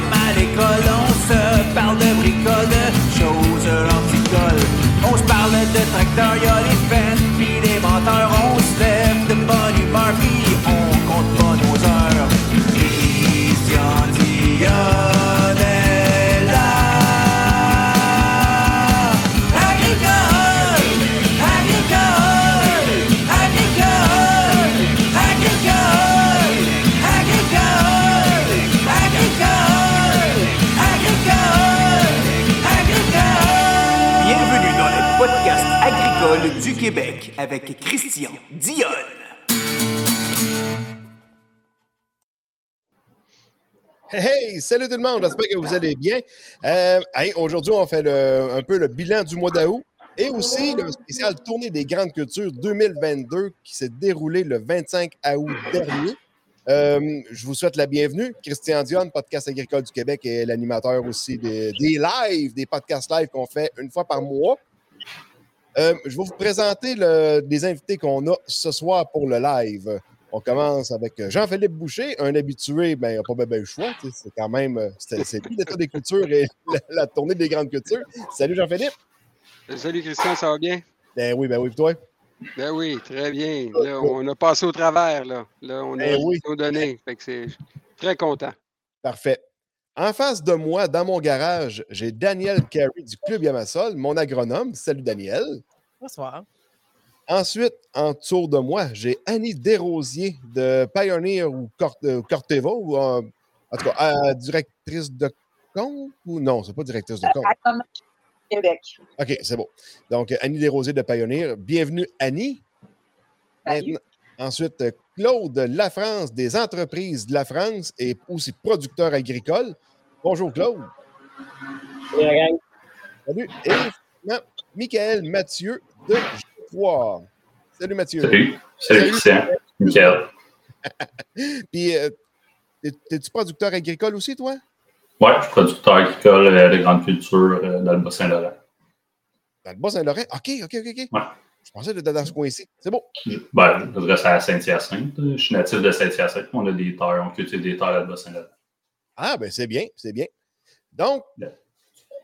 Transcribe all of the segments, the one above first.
comme à l'école, on se parle de bricole, de choses anticoles. On se parle de tracteurs, avec Christian Dionne. Hey, salut tout le monde, j'espère que vous allez bien. Euh, Aujourd'hui, on fait un peu le bilan du mois d'août et aussi le spécial Tournée des grandes cultures 2022 qui s'est déroulé le 25 août dernier. Euh, je vous souhaite la bienvenue. Christian Dionne, podcast agricole du Québec, est l'animateur aussi des, des lives, des podcasts live qu'on fait une fois par mois. Euh, je vais vous présenter le- les invités qu'on a ce soir pour le live. On commence avec euh, Jean-Philippe Boucher, un habitué, ben, il n'a pas bien le choix. C'est quand même, euh, c'est lui l'état des cultures et la, la tournée des grandes cultures. Salut Jean-Philippe. Salut Christian, ça va bien? Ben oui, ben oui, toi? Ben oui, très bien. Là, on a passé au travers, là. Là, on a Ben oui. Fait que c'est très content. Parfait. En face de moi, dans mon garage, j'ai Daniel Carey du Club Yamassol, mon agronome. Salut Daniel. Bonsoir. Ensuite, en dessous de moi, j'ai Annie Desrosiers de Pioneer ou Cort- euh, Corteva, ou euh, en tout cas, euh, directrice de compte ou non, c'est pas directrice de compte. Québec. OK, c'est bon. Donc, Annie Desrosiers de Pioneer. Bienvenue, Annie. Salut. Ensuite, Claude Lafrance des entreprises de la France et aussi producteur agricole. Bonjour, Claude. Salut. Et finalement, Michael Mathieu de G3. Salut, Mathieu. Salut. Salut, Salut. Christian. Nickel. Puis, euh, t'es- t'es-tu producteur agricole aussi, toi? Ouais, je suis producteur agricole euh, de grande culture euh, dans le Bas-Saint-Laurent. Dans le Bas-Saint-Laurent? OK, OK, OK, OK. Ouais. Je pensais que dans ce coin-ci. C'est bon. Je- Ben, je reste à Saint-Hyacinthe. Je suis natif de Saint-Hyacinthe. On a des terres, on cultive des terres dans le Bas-Saint-Laurent. Ah, ben c'est bien, c'est bien. Donc,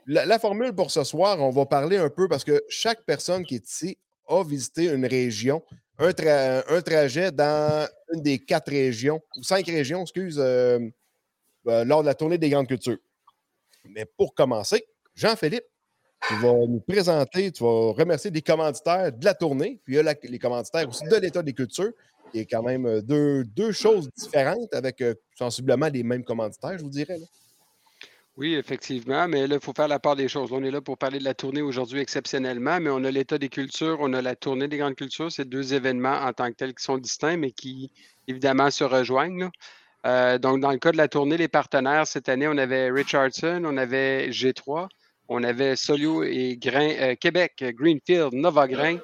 la, la formule pour ce soir, on va parler un peu parce que chaque personne qui est ici a visité une région, un, tra- un trajet dans une des quatre régions, ou cinq régions, excuse, euh, euh, lors de la tournée des grandes cultures. Mais pour commencer, Jean-Philippe, tu vas nous présenter, tu vas remercier des commanditaires de la tournée, puis il y a la- les commanditaires aussi de l'État des cultures, qui est quand même euh, deux, choses différentes avec euh, sensiblement les mêmes commanditaires, je vous dirais. là. Oui, effectivement, mais là, il faut faire la part des choses. On est là pour parler de la tournée aujourd'hui exceptionnellement, mais on a l'état des cultures, on a la tournée des grandes cultures. C'est deux événements en tant que tels qui sont distincts, mais qui évidemment se rejoignent. Euh, donc, dans le cas de la tournée, les partenaires, cette année, on avait Richardson, on avait G3, on avait Solio et Grain, Québec, Greenfield, Nova Grain,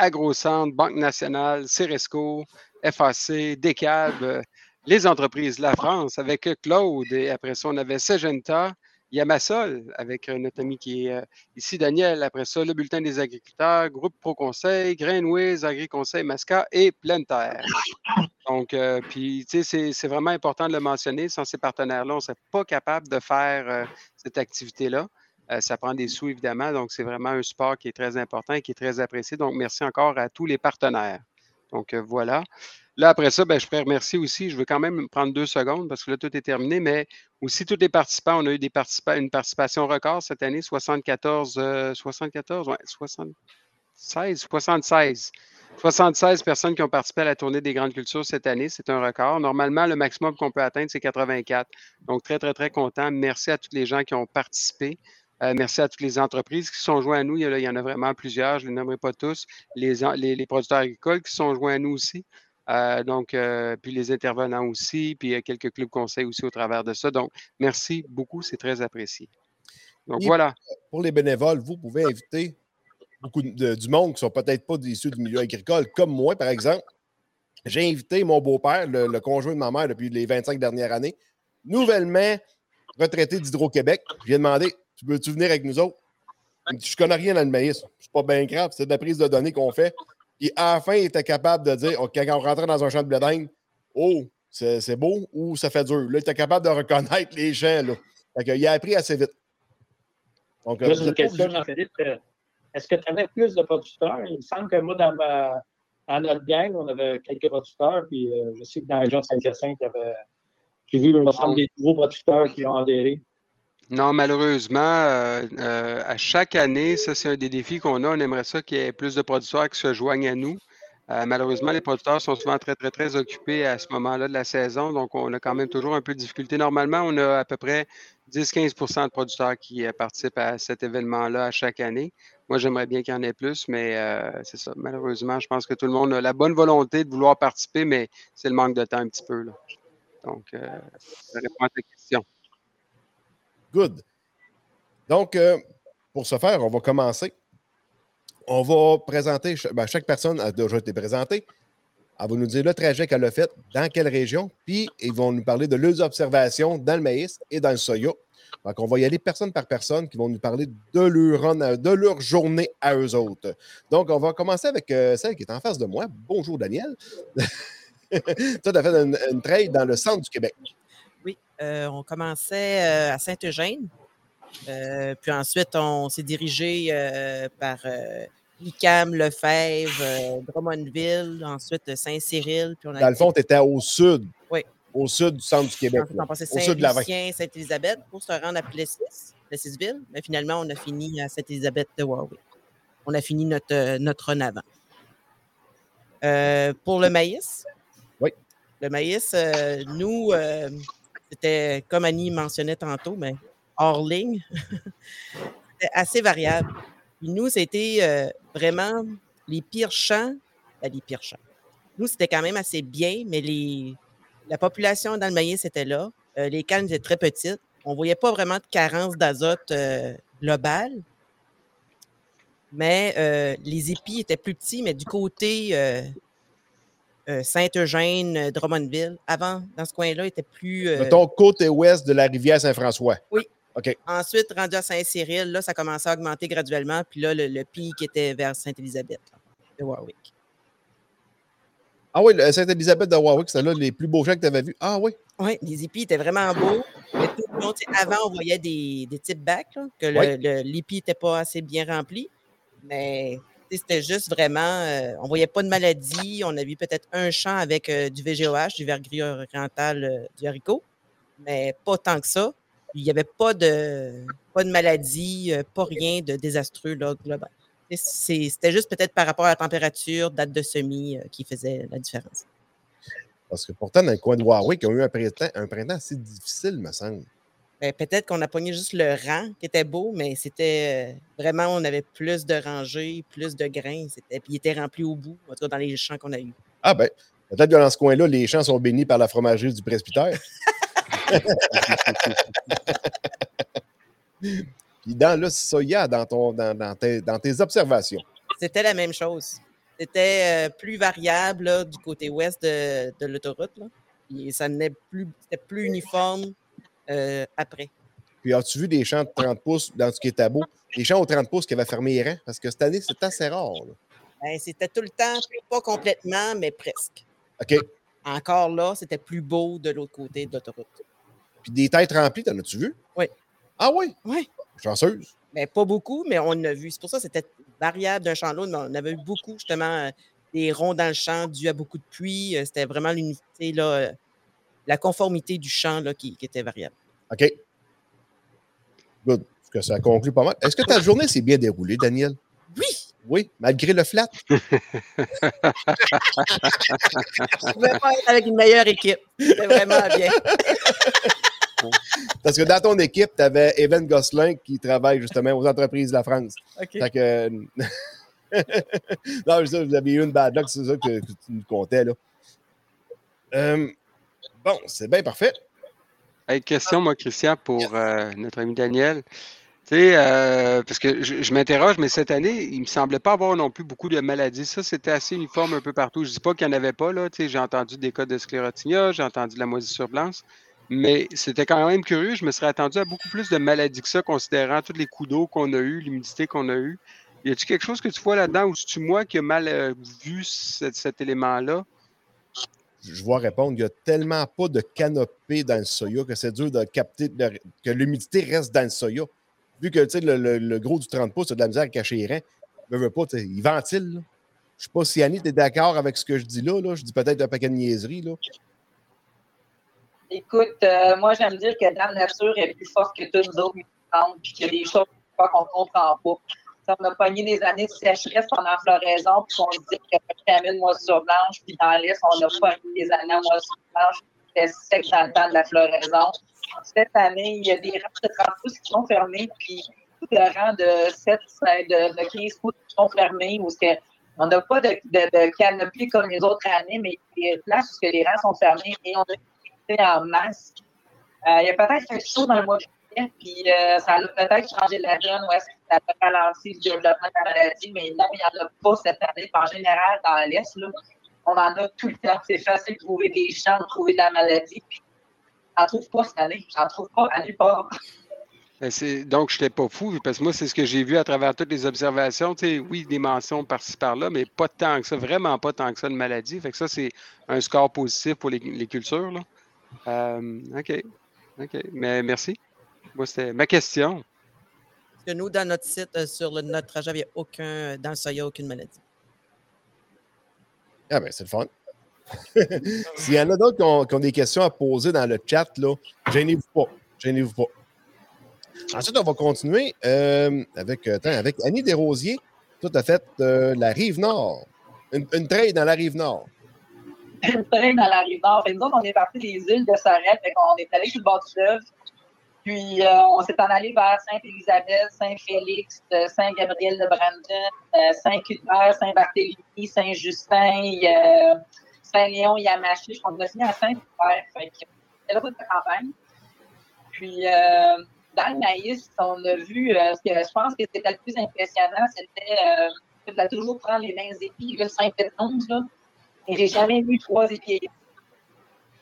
AgroCentre, Banque nationale, Ceresco, FAC, DECAB, les entreprises La France avec Claude et après ça, on avait Segenta, Yamasol avec notre ami qui est euh, ici, Daniel. Après ça, le Bulletin des agriculteurs, Groupe Pro Conseil, Grainways, Agri-Conseil, Masca et Pleine Terre. Donc, euh, puis, tu sais, c'est- c'est vraiment important de le mentionner. Sans ces partenaires-là, on ne serait pas capable de faire euh, cette activité-là. Euh, ça prend des sous, évidemment. Donc, c'est vraiment un sport qui est très important et qui est très apprécié. Donc, merci encore à tous les partenaires. Donc, euh, voilà. Là, après ça, ben, je pourrais remercier aussi, je veux quand même prendre deux secondes parce que là, tout est terminé, mais aussi tous les participants. On a eu des une participation record cette année, 74, euh, 74, ouais, 76, 76. 76 personnes qui ont participé à la tournée des grandes cultures cette année. C'est un record. Normalement, le maximum qu'on peut atteindre, c'est 84. Donc, très, très, très content. Merci à tous les gens qui ont participé. Euh, merci à toutes les entreprises qui sont joints à nous. Il y, a, là, il y en a vraiment plusieurs, je ne les nommerai pas tous. Les, en- les, les producteurs agricoles qui sont joints à nous aussi. Euh, donc, euh, puis les intervenants aussi, puis euh, quelques clubs conseils aussi au travers de ça. Donc, merci beaucoup, c'est très apprécié. Donc, Et- voilà. Pour les bénévoles, vous pouvez inviter beaucoup de- du monde qui ne sont peut-être pas issus du milieu agricole, comme moi, par exemple. J'ai invité mon beau-père, le, le conjoint de ma mère depuis les 25 dernières années, nouvellement retraité d'Hydro-Québec. Je lui ai demandé Tu veux-tu venir avec nous autres? Je connais rien dans le maïs. C'est pas bien grave, c'est de la prise de données qu'on fait. Et à la fin, il était capable de dire, quand on rentrait dans un champ de blé d'Inde, Oh, c'est beau ou ça fait dur? Là, il était capable de reconnaître les champs. Là. Fait il a appris assez vite. Donc, Juste une question, Jean-Philippe. Euh, est-ce que tu avais plus de producteurs? Il me semble que moi, dans, ma, notre gang, on avait quelques producteurs. Puis euh, je sais que dans la région de Saint-Hyacinthe, j'ai vu l'ensemble des nouveaux producteurs qui ont adhéré. Non, malheureusement, euh, à chaque année, ça, c'est un des défis qu'on a. On aimerait ça qu'il y ait plus de producteurs qui se joignent à nous. Euh, malheureusement, les producteurs sont souvent très, très, très occupés à ce moment-là de la saison, donc on a quand même toujours un peu de difficulté. Normalement, on a à peu près 10-15% de producteurs qui euh, participent à cet événement-là à chaque année. Moi, j'aimerais bien qu'il y en ait plus, mais euh, c'est ça. Malheureusement, je pense que tout le monde a la bonne volonté de vouloir participer, mais c'est le manque de temps un petit peu. Donc, ça répond à ta question. Good. Donc, pour ce faire, on va commencer on va présenter, ben, chaque personne a déjà été présentée. Elle va nous dire le trajet qu'elle a fait, dans quelle région, puis ils vont nous parler de leurs observations dans le maïs et dans le soya. Donc, on va y aller personne par personne qui vont nous parler de leur, de leur journée à eux autres. Donc, on va commencer avec euh, celle qui est en face de moi. Bonjour, Daniel. Toi, tu as fait une, une trade dans le centre du Québec. Euh, on commençait euh, à Saint-Eugène. puis ensuite, on s'est dirigé par Icam, Lefebvre, euh, Drummondville, ensuite Saint-Cyril. Dans le fond, tu étais au sud. Oui. Au sud du centre du Québec. On passait Saint-Lucien, Sainte-Élisabeth pour se rendre à Plessis, Plessisville. Mais finalement, on a fini à Sainte-Élisabeth de Warwick. On a fini notre, euh, notre run avant. Euh, pour le maïs? Oui. Le maïs, nous, c'était comme Annie mentionnait tantôt, mais hors ligne. c'était assez variable nous, c'était euh, vraiment les pires champs. Ben, les pires champs. Nous, c'était quand même assez bien, mais les, la population dans le maïs était là. Euh, les cannes étaient très petites. On ne voyait pas vraiment de carence d'azote euh, globale. Mais les épis étaient plus petits, mais du côté Saint-Eugène, Drummondville, avant, dans ce coin-là, était plus. Ton côté ouest de la rivière Saint-François. Oui, Ensuite, rendu à Saint-Cyril, là, ça commençait à augmenter graduellement. Puis là, le, pic était vers Sainte-Élisabeth de Warwick. Ah oui, Sainte-Élisabeth de Warwick, c'est là les plus beaux gens que tu avais vus. Ah oui. Oui, les épis étaient vraiment beaux. Mais tout le monde, avant, on voyait des, des types bacs, que l'épi n'était pas assez bien rempli. Mais c'était juste vraiment, euh, on voyait pas de maladie. On a vu peut-être un champ avec euh, du VGOH, du verre gris oriental, euh, du haricot, mais pas tant que ça. Il n'y avait pas de, pas de maladie, euh, pas rien de désastreux là, global. C'était juste peut-être par rapport à la température, date de semis qui faisait la différence. Parce que pourtant, dans le coin de Warwick, ils ont eu un printemps, un printemps assez difficile, me semble. Ben, peut-être qu'on a pogné juste le rang qui était beau, mais c'était euh, vraiment, on avait plus de rangées, plus de grains. Puis il était rempli au bout, en tout cas dans les champs qu'on a eus. Ah ben, peut-être que dans ce coin-là, les champs sont bénis par la fromagerie du presbytère. Puis dans le soya, dans, ton, dans, dans, tes, dans tes observations. C'était la même chose. C'était euh, plus variable du côté ouest de, de l'autoroute. Ça n'est plus, c'était plus uniforme euh, après. Puis as-tu vu des champs de 30 pouces dans ce qui est beau? Des champs aux 30 pouces qui avaient fermé les rangs? Parce que cette année, c'est assez rare. Ben, c'était tout le temps, pas complètement, mais presque. OK. Encore là, c'était plus beau de l'autre côté de l'autoroute. Puis des têtes remplies, t'en as-tu vu? Oui. Ah oui? Oui. Chanceuse. Mais pas beaucoup, mais on a vu. C'est pour ça que c'était variable d'un champ à l'autre, mais on avait eu beaucoup, justement, euh, des ronds dans le champ dû à beaucoup de pluie. Euh, c'était vraiment l'unité, là, la conformité du champ là, qui, était variable. OK. Good. que ça conclut pas mal. Est-ce que ta journée s'est bien déroulée, Daniel? Oui. Oui, malgré le flat. Je pouvais pas être avec une meilleure équipe. C'était vraiment bien. Parce que dans ton équipe, tu avais Evan Gosselin qui travaille justement aux entreprises de la France. OK. Fait que... non, je vous avez eu une bad luck, c'est ça que, tu nous comptais. Là. Euh, bon, c'est bien parfait. Hey, question, moi, Christian, pour euh, notre ami Daniel. Tu sais, euh, parce que je, m'interroge, mais cette année, il ne me semblait pas avoir non plus beaucoup de maladies. Ça, c'était assez uniforme un peu partout. Je ne dis pas qu'il n'y en avait pas. Là. Tu sais, j'ai entendu des cas de sclérotinia, j'ai entendu de la moisissure blanche. Mais c'était quand même curieux. Je me serais attendu à beaucoup plus de maladies que ça, considérant tous les coups d'eau qu'on a eus, l'humidité qu'on a eue. Y a-t-il quelque chose que tu vois là-dedans ou c'est-tu moi qui ai mal euh, vu cet, élément-là? Je vois répondre, il n'y a tellement pas de canopée dans le soya que c'est dur de capter, que l'humidité reste dans le soya. Vu que le, le, gros du 30 pouces, c'est de la misère à cacher les reins. Ne veut pas, il ventile. Je ne sais pas si Annie, tu es d'accord avec ce que je dis là, là. Je dis peut-être un paquet de niaiseries. Là. Écoute, euh, moi, j'aime dire que la nature est plus forte que toutes nous autres puis qu'il y a des choses qu'on ne comprend pas. On a pogné des années de sécheresse pendant la floraison, puis on dit qu'il y a pas de moisissure blanche, puis dans l'Est, on a pas des années de moisissure blanche, c'était sec le temps de la floraison. Cette année, il y a des rangs de 30 pouces qui sont fermés, puis tout le rang de 7, de, de 15 pouces qui sont fermés, où on n'a pas de, de, canopée comme les autres années, mais il y a places où les rangs sont fermés et on a en masse. Euh, il y a peut-être quelque chose dans le mois de juillet, puis euh, ça a peut-être changé la donne, ou est-ce que ça a ralenti le développement de la maladie, mais là, il n'y en a pas cette année. En général, dans l'Est, on en a tout le temps. C'est facile de trouver des champs, de trouver de la maladie. J'en trouve pas cette année. J'en trouve pas à nulle. Ben, donc, je n'étais pas fou, parce que moi, c'est ce que j'ai vu à travers toutes les observations. oui, des mentions par-ci par-là, mais pas tant que ça, vraiment pas tant que ça de maladie. Fait que ça, c'est un score positif pour les, cultures. Euh, OK. OK. Mais merci. Moi, c'était ma question. Parce que nous, dans notre site, euh, sur notre trajet, il n'y a aucun, dans le soya, aucune maladie. Ah ben, c'est le fun. S'il y en a d'autres qui, ont, des questions à poser dans le chat, là, gênez-vous pas. Gênez-vous pas. Ensuite, on va continuer euh, avec, avec Annie Desrosiers. Tout à fait la rive nord. Une, une trail dans la rive nord une train dans la rive nord. nous autres, on est parti des îles de Sorel, on est allé sur le bord du fleuve. Puis euh, on s'est en allé vers Sainte-Élisabeth, Saint-Félix, euh, Saint-Gabriel-de-Brandon, euh, Saint-Cuthbert, Saint-Barthélemy, Saint-Justin, Saint-Léon, Yamachi. Je pense que à Saint-Hubert. C'est la route de campagne. Puis dans le maïs, on a vu, que je pense que c'était le plus impressionnant, c'était de toujours prendre les mêmes épis, le Saint-Pétronde, là. Et j'ai jamais vu trois épis.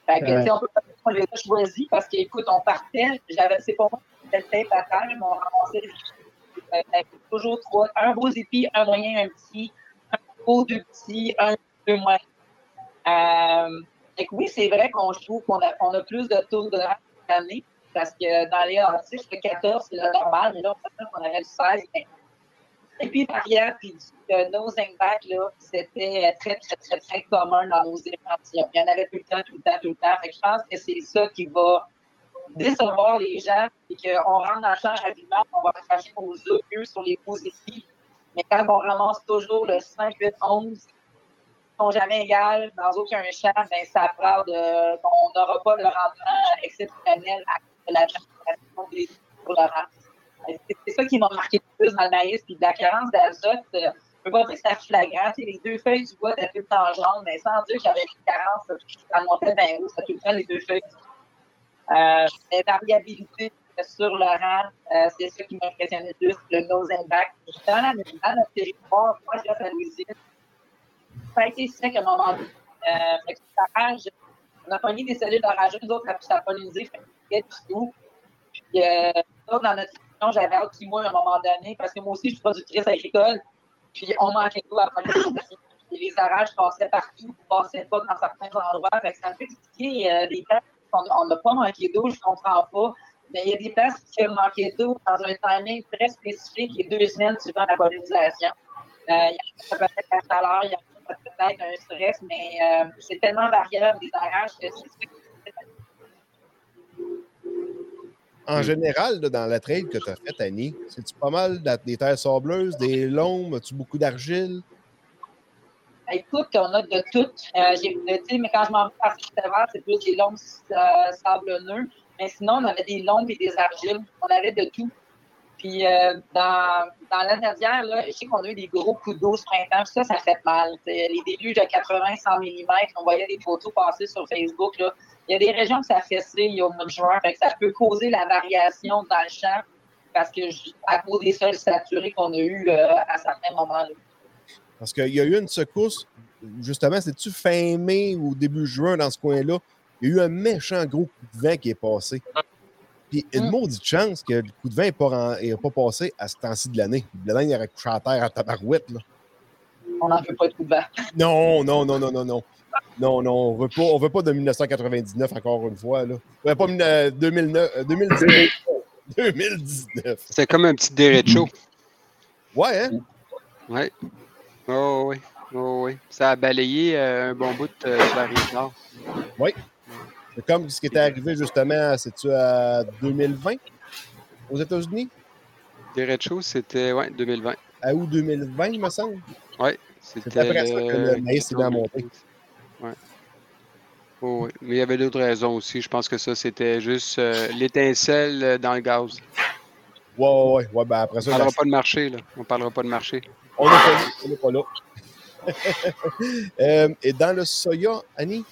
Fait que, on peut pas on les a choisis parce qu'écoute, on partait, j'avais, c'est pas moi qui faisais le à terre, mais on ramassait les toujours trois, un beau épi, un moyen, un petit, un beau, deux petits, un, deux moyens. Euh, oui, c'est vrai qu'on trouve qu'on a, on a plus de tours de l'année parce que dans les artistes, le 14, c'est le normal, mais là, on avait le 16, et puis, barrière, puis du nosing back, là, c'était très, très, très, très commun dans nos échantillons. Il y en avait tout le temps, tout le temps, tout le temps. Je pense que c'est ça qui va décevoir les gens et qu'on rentre dans le champ rapidement, on va cracher nos yeux sur les positifs. Mais quand on ramasse toujours le 5, 8, 11, qui sont jamais égales dans aucun champ, ben, ça parle de qu'on n'aura pas le rendement exceptionnel à la génération des pour le rang. C'est ça qui m'a marqué le plus dans le maïs. Puis de la carence d'azote, je ne peux pas dire que c'est flagrant. les deux feuilles du bois étaient tout le temps jaunes, mais sans dire qu'il y avait une carence, ça montait d'un haut, ça tout le temps les deux feuilles. Euh, la variabilité sur le rang, euh, c'est ça qui m'a impressionné le plus, le nose and back. Dans, la, dans notre territoire, moi, je à Louisville. Ça a été sec à un moment donné. Euh, fait on a pogné des cellules d'orage, nous autres, ça a pollinisé, fait tout. Puis, euh, dans notre j'avais hâte six mois à un moment donné, parce que moi aussi, je suis productrice agricole. Puis on manquait d'eau à Les orages passaient partout, ne passaient pas dans certains endroits. Fait que ça me fait expliquer euh, des places on n'a pas manqué d'eau, je ne comprends pas. Mais il y a des places qui ont manqué d'eau dans un timing très spécifique et deux semaines suivant la pollinisation. Euh, il y a peut-être la chaleur, il y a peut-être un stress, mais euh, c'est tellement variable des orages que c'est en général, dans la trade que tu as faite, Annie, c'est-tu pas mal des terres sableuses, des lombes, as-tu beaucoup d'argile? Écoute, on a de tout. Euh, mais quand je m'en vais par c'est plus des lombes euh, sablonneux. Mais sinon, on avait des lombes et des argiles. On avait de tout. Puis euh, dans, dans l'année dernière, je sais qu'on a eu des gros coups d'eau ce printemps. Ça, ça fait mal. Les débuts de 80-100 mm, on voyait des photos passer sur Facebook. Il y a des régions que ça a fessé au mois de juin. ça peut causer la variation dans le champ parce que à cause des sols saturés qu'on a eu euh, à certains moments. Là. Parce qu'il y a eu une secousse, justement, c'est-tu fin mai ou début juin dans ce coin-là? Il y a eu un méchant gros coup de vent qui est passé. Puis une mm. maudite chance que le coup de vent n'est pas, pas, passé à ce temps-ci de l'année. Le vent, il aurait couché à terre à tabarouette. Là. On n'en fait pas de coup de vent. Non, non, non, non, non, non. Non, non, on veut pas, on veut pas de 1999 encore une fois. Là. Ouais, pas 2009, 2019. 2019. C'est comme un petit derecho. Ouais, hein? Ouais. Oh, oui. Oh, oui. Ça a balayé euh, un bon bout euh, de la rive nord. Oui. Comme ce qui était arrivé justement, c'est-tu à 2020 aux États-Unis? Derecho, c'était, ouais, 2020. À août 2020, il me semble. Oui. C'était après ça que le maïs s'est bien monté. Ouais. Oh, oui. Mais il y avait d'autres raisons aussi. Je pense que ça, c'était juste euh, l'étincelle dans le gaz. Ouais, ouais, ouais. Ben après ça, on ne parlera pas de marché, là. On ne parlera pas de marché. On n'est pas là. On n'est pas là. euh, et dans le soya, Annie?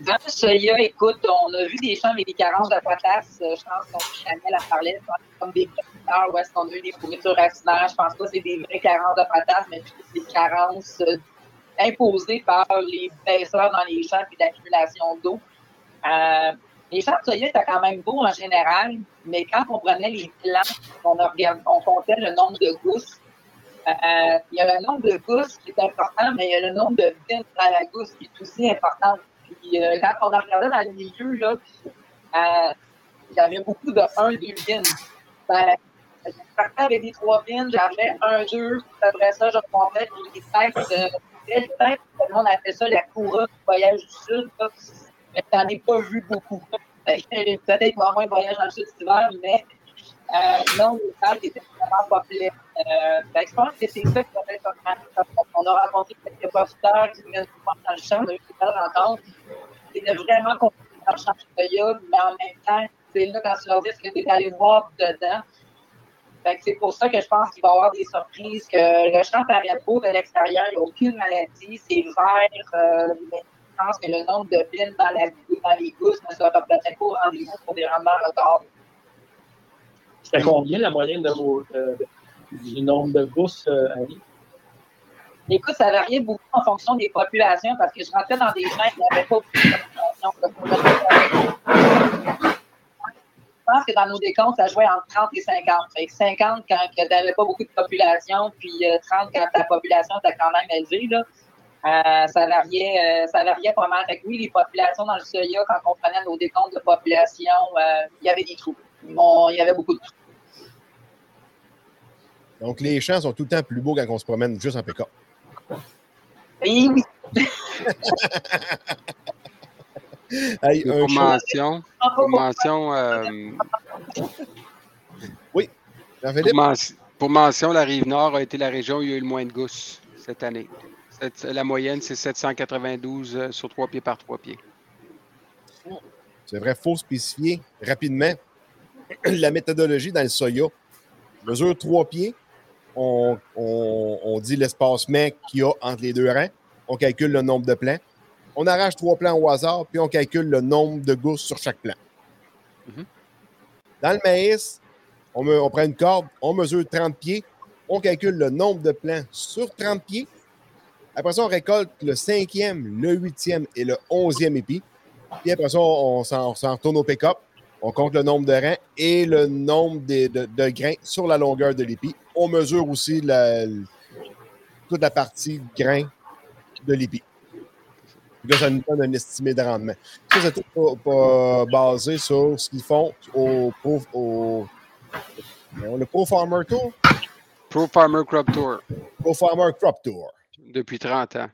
Dans soya, écoute, on a vu des champs avec des carences de potasse. Je pense qu'on Chanel a parlé comme des producteurs où est-ce qu'on a eu des pourritures racinaires. Je pense pas que c'est des vraies carences de potasse, mais des carences euh, imposées par les baisseurs dans les champs et l'accumulation d'eau. Euh, les champs de soya étaient quand même beaux en général, mais quand on prenait les plants, on, on comptait le nombre de gousses. Euh, il y a le nombre de gousses qui est important, mais il y a le nombre de vignes dans la gousse qui est aussi important. Puis euh, quand on a regardé dans le milieu, là, euh, il y avait beaucoup de 1, 2 vignes. Ben, je partais avec des 3 vignes, j'avais 1, 2, après ça, je remontais les têtes. Peut-être tout le monde a fait ça, la courroie du voyage du Sud. Là mais n'en ai pas vu beaucoup. Peut-être qu'il va y avoir un voyage dans le sud cet hiver, mais euh, non, le stade était vraiment pas plein. Euh, ben, je pense que c'est ça qui va être On a rencontré quelques profiteurs qui venaient dans le champ, on a eu des belles rencontres. C'était vraiment compliqué dans le champ de Toya, mais en même temps, c'est là quand tu leur dis que tu es allé voir dedans. C'est pour ça que je pense qu'il va y avoir des surprises, que le champ paraît beau de l'extérieur, il n'y a aucune maladie, c'est vert, euh, je pense que le nombre de pins dans, dans les gousses ne sera peut-être pas au rendez-vous pour des rendements records. C'était combien la moyenne euh, du nombre de gousses, euh, Annie? Écoute, ça variait beaucoup en fonction des populations parce que je rentrais dans des gens qui n'avaient pas beaucoup de. Je pense que dans nos décomptes, ça jouait entre 30 et 50. Fait 50 quand tu n'avais pas beaucoup de population, puis 30 euh, quand ta population était quand même élevée. Là. Ça, variait, euh, ça variait pas mal. Oui, les populations dans le Soya, quand on prenait nos décomptes de population, il y avait des trous. Bon, il y avait beaucoup de. Donc, les champs sont tout le temps plus beaux quand on se promène juste en PK. Oui, oui. hey, pour, mention, pour mention, oui, pour, pour mention, la rive nord a été la région où il y a eu le moins de gousses cette année. La moyenne, c'est 792 euh, sur 3 pieds par 3 pieds. C'est vrai, il faut spécifier rapidement la méthodologie dans le soya. Mesure 3 pieds, on, dit l'espacement qu'il y a entre les deux rangs, on calcule le nombre de plants. On arrache trois plants au hasard, puis on calcule le nombre de gousses sur chaque plant. Mm-hmm. Dans le maïs, on, on, prend une corde, on mesure 30 pieds, on calcule le nombre de plants sur 30 pieds, après ça, on récolte le cinquième, le huitième et le onzième épi. Puis après ça, on, s'en retourne au pick-up. On compte le nombre de reins et le nombre de, grains sur la longueur de l'épi. On mesure aussi toute la partie grain de l'épi. Là, ça nous donne un estimé de rendement. Ça, c'est tout pas, basé sur ce qu'ils font au, au, le Pro Farmer Tour. Pro Farmer Crop Tour. Pro Farmer Crop Tour depuis 30 ans.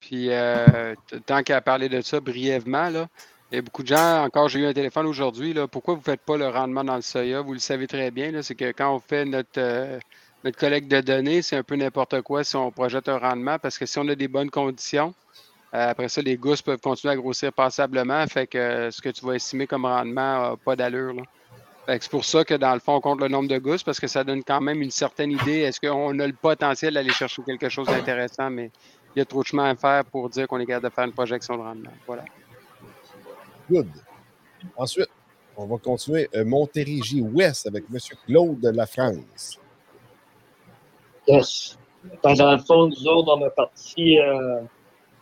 Puis, euh, tant qu'à parler de ça brièvement, là, il y a beaucoup de gens, encore j'ai eu un téléphone aujourd'hui, pourquoi vous ne faites pas le rendement dans le soya? Vous le savez très bien, c'est que quand on fait notre, euh, notre collecte de données, c'est un peu n'importe quoi si on projette un rendement, parce que si on a des bonnes conditions, euh, après ça, les gousses peuvent continuer à grossir passablement, fait que ce que tu vas estimer comme rendement n'a pas d'allure. C'est pour ça que dans le fond, on compte le nombre de gousses parce que ça donne quand même une certaine idée. Est-ce qu'on a le potentiel d'aller chercher quelque chose d'intéressant, mais il y a trop de chemin à faire pour dire qu'on est capable de faire une projection de rendement. Voilà. Good. Ensuite, on va continuer euh, Montérégie Ouest avec M. Claude de la France. Yes. Dans le fond, nous autres, on a parti, euh,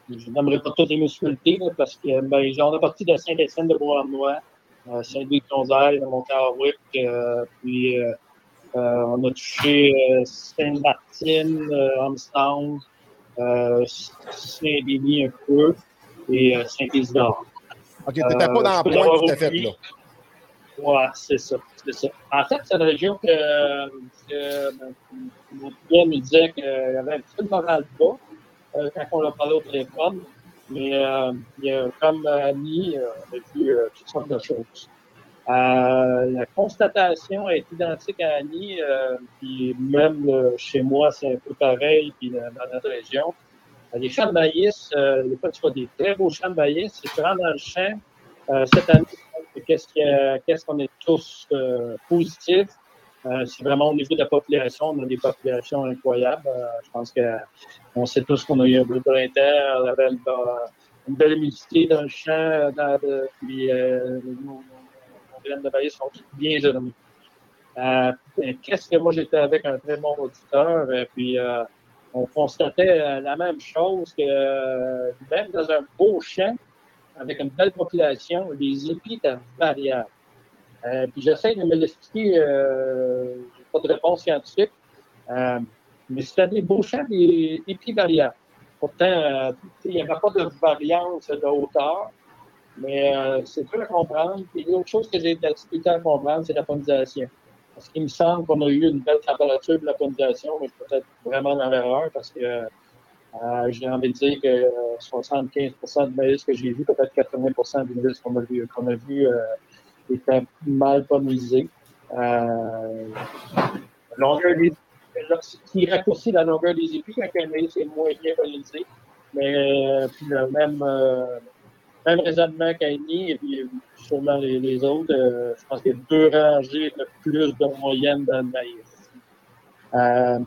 je n'aimerais pas toutes les municipalités, parce que ben, on a parti de Saint-Étienne de Beauharnois. Euh, Saint-Louis-Gonzague, Montarouic, euh, puis on a touché Sainte-Martine, Armstrong, Saint-Denis un peu et Saint-Isidore. OK, tu n'étais pas dans la pointe tout à fait, là. Oui, c'est ça, ça. En fait, c'est une région que, que mon père me disait qu'il y avait un petit peu de moral bas euh, quand on l'a parlé au téléphone. Mais euh, il y a, comme Annie, euh, on a vu euh, toutes sortes de choses. La constatation est identique à Annie, puis même chez moi, c'est un peu pareil, puis dans, notre région. Les champs de maïs, il pas de des très beaux champs de maïs. Si tu rentres dans le champ, cette année, qu'est-ce qu'on est tous euh, positifs? Euh, c'est vraiment au niveau de la population. On a des populations incroyables. Euh, je pense qu'on sait tous qu'on a eu un bleu printemps, on une, belle humidité dans le champ, puis nos, graines de maïs sont bien germées. Qu'est-ce que moi j'étais avec un très bon auditeur, puis on constatait la même chose que même dans un beau champ, avec une belle population, les épis étaient variables. Euh, puis j'essaie de me l'expliquer, euh, pas de réponse scientifique, euh, mais c'était des beaux champs des épis variables. Pourtant, euh, il n'y avait pas de variance de hauteur, mais euh, c'est dur à comprendre. Puis l'autre chose que j'ai à comprendre, c'est la pollinisation. Parce qu'il me semble qu'on a eu une belle température de la pollinisation, mais je suis peut-être vraiment dans l'erreur parce que euh, j'ai envie de dire que 75% de maïs que j'ai vu, peut-être 80 du maïs qu'on a vu, qu'on a vu euh, était mal pollinisé. Euh, longueur des, qui raccourcit la longueur des épis quand un maïs est moins bien pollinisé. Mais euh, puis le même, euh, même raisonnement qu'Annie et puis sûrement les, autres, euh, je pense qu'il y a deux rangées de plus de moyenne dans le maïs. Euh,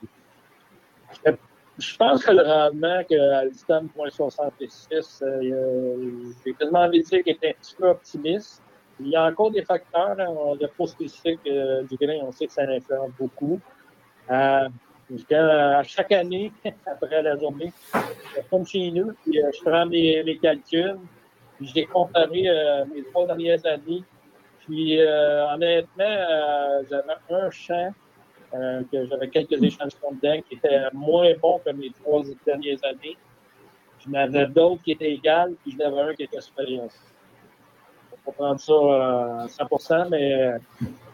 je pense que le rendement qu'à l'ISTAM.66, euh, j'ai quasiment envie de dire qu'il est un petit peu optimiste. Il y a encore des facteurs, hein, le pot spécifique euh, du grain, on sait que ça influence beaucoup. Euh, à chaque année, après la journée, je comme chez nous, puis euh, je prends mes, mes calculs, puis j'ai comparé euh, mes trois dernières années. Puis honnêtement, j'avais un champ euh, que j'avais quelques échantillons dedans qui étaient moins bons que mes trois dernières années. J'en avais d'autres qui étaient égales, puis j'en avais un qui était supérieur. On peut prendre ça à euh, 100% mais euh,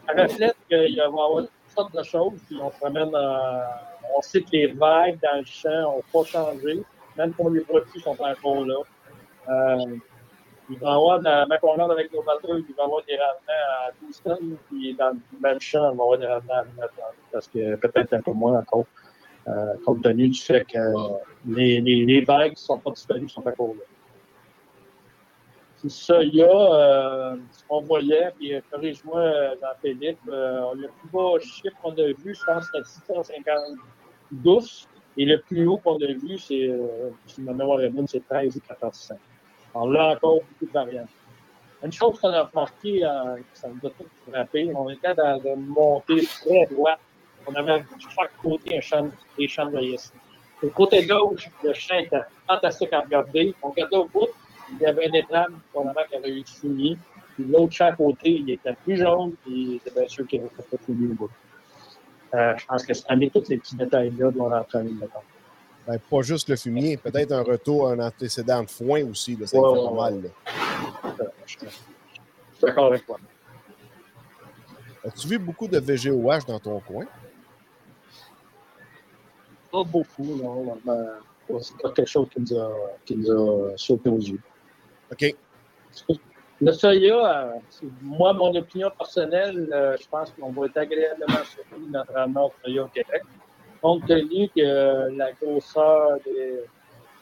ça reflète qu'il va y avoir toutes sortes de choses, puis on se ramène On sait que les vagues dans le champ n'ont pas changé, même pour les produits sont encore là. Euh, il va avoir, dans, rentre avec nos bateaux, il va avoir des rendements à 12 tonnes, puis dans le même champ, il va avoir des rendements à 9 tonnes, parce que peut-être un peu moins encore, euh, compte tenu du fait que les, les, les vagues ne sont pas disponibles, sont encore là. C'est ça, il y a euh, ce qu'on voyait, puis euh, corrige-moi, Jean-Philippe, euh, le plus bas chiffre qu'on a vu, je pense, c'était 652, et le plus haut qu'on a vu, c'est, euh, si ma mémoire est bonne, c'est 13 ou 14 alors là encore, beaucoup de variantes. Une chose qu'on a remarqué, euh, ça nous a tout frappé, on était dans une montée très droite. On avait de chaque côté un champ, des maïs. Le côté gauche, le champ était fantastique à regarder. On regardait au bout, il y avait une étrame, probablement qui avait eu fini. Puis l'autre champ côté, il était plus jaune, puis c'était bien sûr qu'il avait pas fini au bout. Euh, je pense que cette année, tous ces petits détails-là rentrer en ligne de compte. Ben, pas juste le fumier, peut-être un retour, un antécédent de foin aussi. Là, ça ouais, fait pas mal. Je suis d'accord avec toi. As-tu vu beaucoup de VGOH dans ton coin? Pas beaucoup, non. c'est pas quelque chose qui nous a, qui nous a sauté aux yeux. OK. Le soya, euh, moi, mon opinion personnelle, euh, je pense qu'on va être agréablement surpris notre rendement soya au Québec compte tenu que la grosseur des,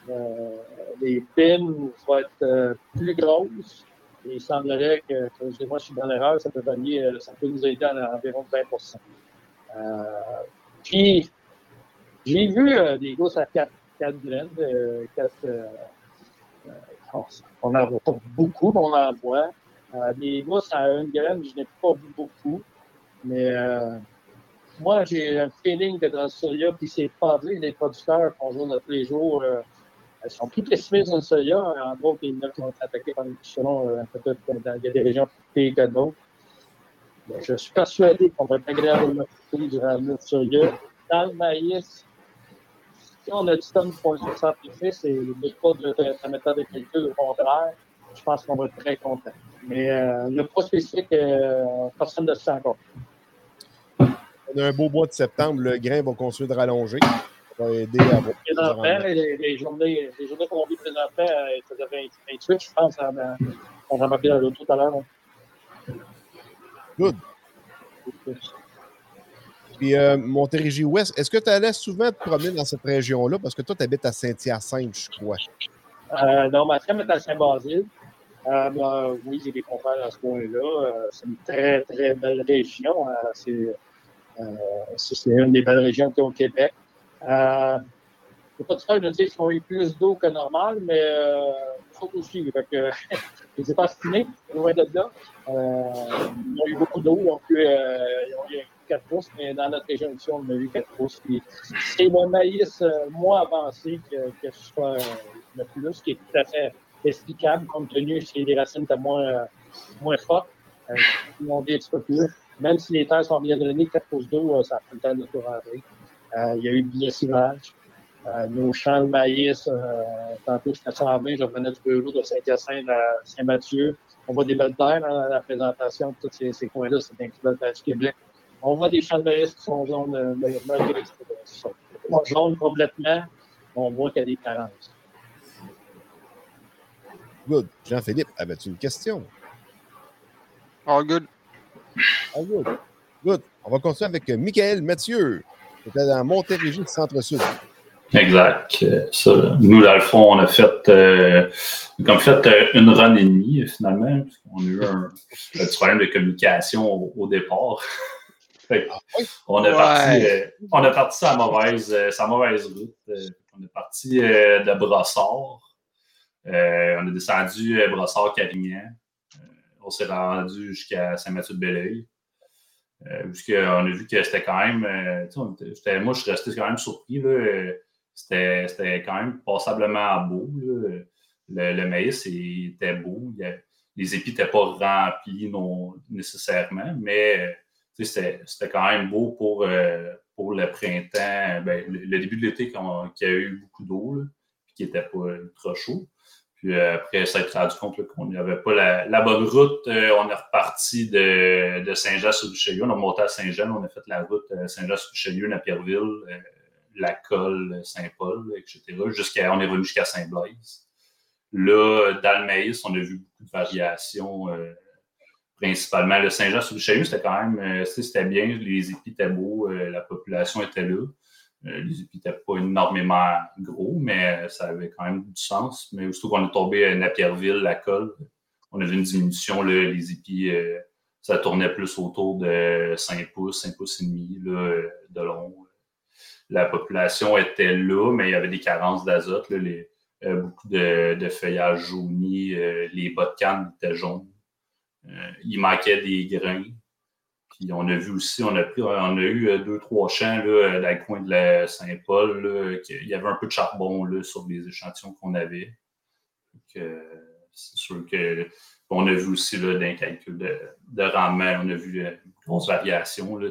euh, des pins va être euh, plus grosse, il semblerait que, que moi je suis dans l'erreur, ça peut varier, euh, ça peut nous aider à environ 20% euh, Puis, j'ai vu euh, des gosses à 4, 4 graines, 4, on n'en voit pas beaucoup, mais on en voit. des gosses à une graine, je n'ai pas vu beaucoup, mais moi, j'ai un feeling que dans le soya, puis c'est pas vrai, les producteurs qu'on joue tous les jours, euh, elles sont plus pessimistes dans le soya. En gros, les neufs vont être attaqués par une selon euh, il y a des régions plus pires que d'autres. je suis persuadé qu'on va être agréablement surpris durant le soya. Dans le maïs, si on a 10 tonnes pour sacrifice et le pas de sa méthode de calcul, au contraire, je pense qu'on va être très content. Mais euh, le poids spécifique, euh, personne ne le sait. On a un beau mois de septembre, le grain va continuer de rallonger. Ça va aider à votre les, les, journées, les journées qu'on vit présentement, euh, faisaient 28, je pense, on a rappelé l'autre tout à l'heure. Good. Puis euh, Montérégie-Ouest, est-ce que tu allais souvent te promener dans cette région-là? Parce que toi, tu habites à Saint-Hyacinthe, je crois. Euh, non, ma femme est à Saint-Basile. Euh, ben, oui, j'ai des confrères dans ce coin-là. C'est une très, très belle région. Euh, c'est une des belles régions au Québec. Euh, je ne pas dire je sais qu'ils ont eu plus d'eau que normal, mais euh, faut aussi. Fait que, je ne pas fini, loin de là. Euh, ils ont eu beaucoup d'eau, ils ont eu, euh, ils ont eu 4 pouces, mais dans notre région ici, on a eu 4 pouces. C'est mon maïs euh, moins avancé que, que ce soit euh, le plus, ce qui est tout à fait explicable, compte tenu que les racines étaient moins, euh, moins fortes. Euh, ils ont dit un petit peu plus. Même si les terres sont bien drainées, 4 pouces d'eau, ça a pris le temps de tout rentrer. il y a eu du lessivage. Euh, nos champs de maïs, euh, tantôt j'étais à 120, je revenais du bureau de Saint-Hyacinthe à Saint-Mathieu. On voit des belles terres dans la présentation de tous ces, ces coins-là, c'est un petit du Québec. On voit des champs de maïs qui sont jaunes, euh, sont jaunes complètement. On voit qu'il y a des carences. Good. Jean-Philippe, avais-tu une question? All good. All good. Good. On va continuer avec Michael Mathieu. C'était dans Montérégie, centre-sud. Exact. Ça, nous, dans le fond, on a fait, euh, comme fait euh, une run et demie, finalement. On a eu un, petit problème de communication au, au départ. on, a parti, euh, on a parti sa mauvaise, euh, sa mauvaise route. Euh, on est parti de Brossard. on a descendu Brossard-Carignan. On s'est rendu jusqu'à Saint-Mathieu-de-Belleuil. on a vu que c'était quand même. moi, je suis resté quand même surpris. Là, c'était quand même passablement beau. Le, maïs était beau. les épis n'étaient pas remplis nécessairement, mais c'était quand même beau pour, euh, le printemps, ben, le, début de l'été, qui a eu beaucoup d'eau, qui n'était pas ultra chaud. Puis euh, après, ça a été rendu compte qu'on n'avait pas la, bonne route. Euh, on est reparti de, Saint-Jean-sur-Richelieu. On a monté à Saint-Jean, on a fait la route Saint-Jean-sur-Richelieu, Napierville, la colle Saint-Paul, etc. On est revenu jusqu'à Saint-Blaise. Là, dans le maïs, on a vu beaucoup de variations, euh, principalement. Le Saint-Jean-sur-le-Chayou, c'était quand même, euh, c'était bien, les épis étaient beaux, euh, la population était là. Les épis n'étaient pas énormément gros, mais ça avait quand même du sens. Mais surtout qu'on est tombé à Napierville, la colle, on a vu une diminution, les épis, ça tournait plus autour de 5 pouces, 5 pouces et demi de long la population était là, mais il y avait des carences d'azote. Euh, beaucoup de, feuillage jauni, euh, les bas de canne étaient jaunes. Euh, il manquait des grains. Puis on a vu aussi, on a eu deux, trois champs là, dans le coin de la Saint-Paul. Il y avait un peu de charbon là, sur les échantillons qu'on avait. C'est sûr que on a vu aussi là, d'un calcul de, de, rendement, on a vu une grosse variation. Là,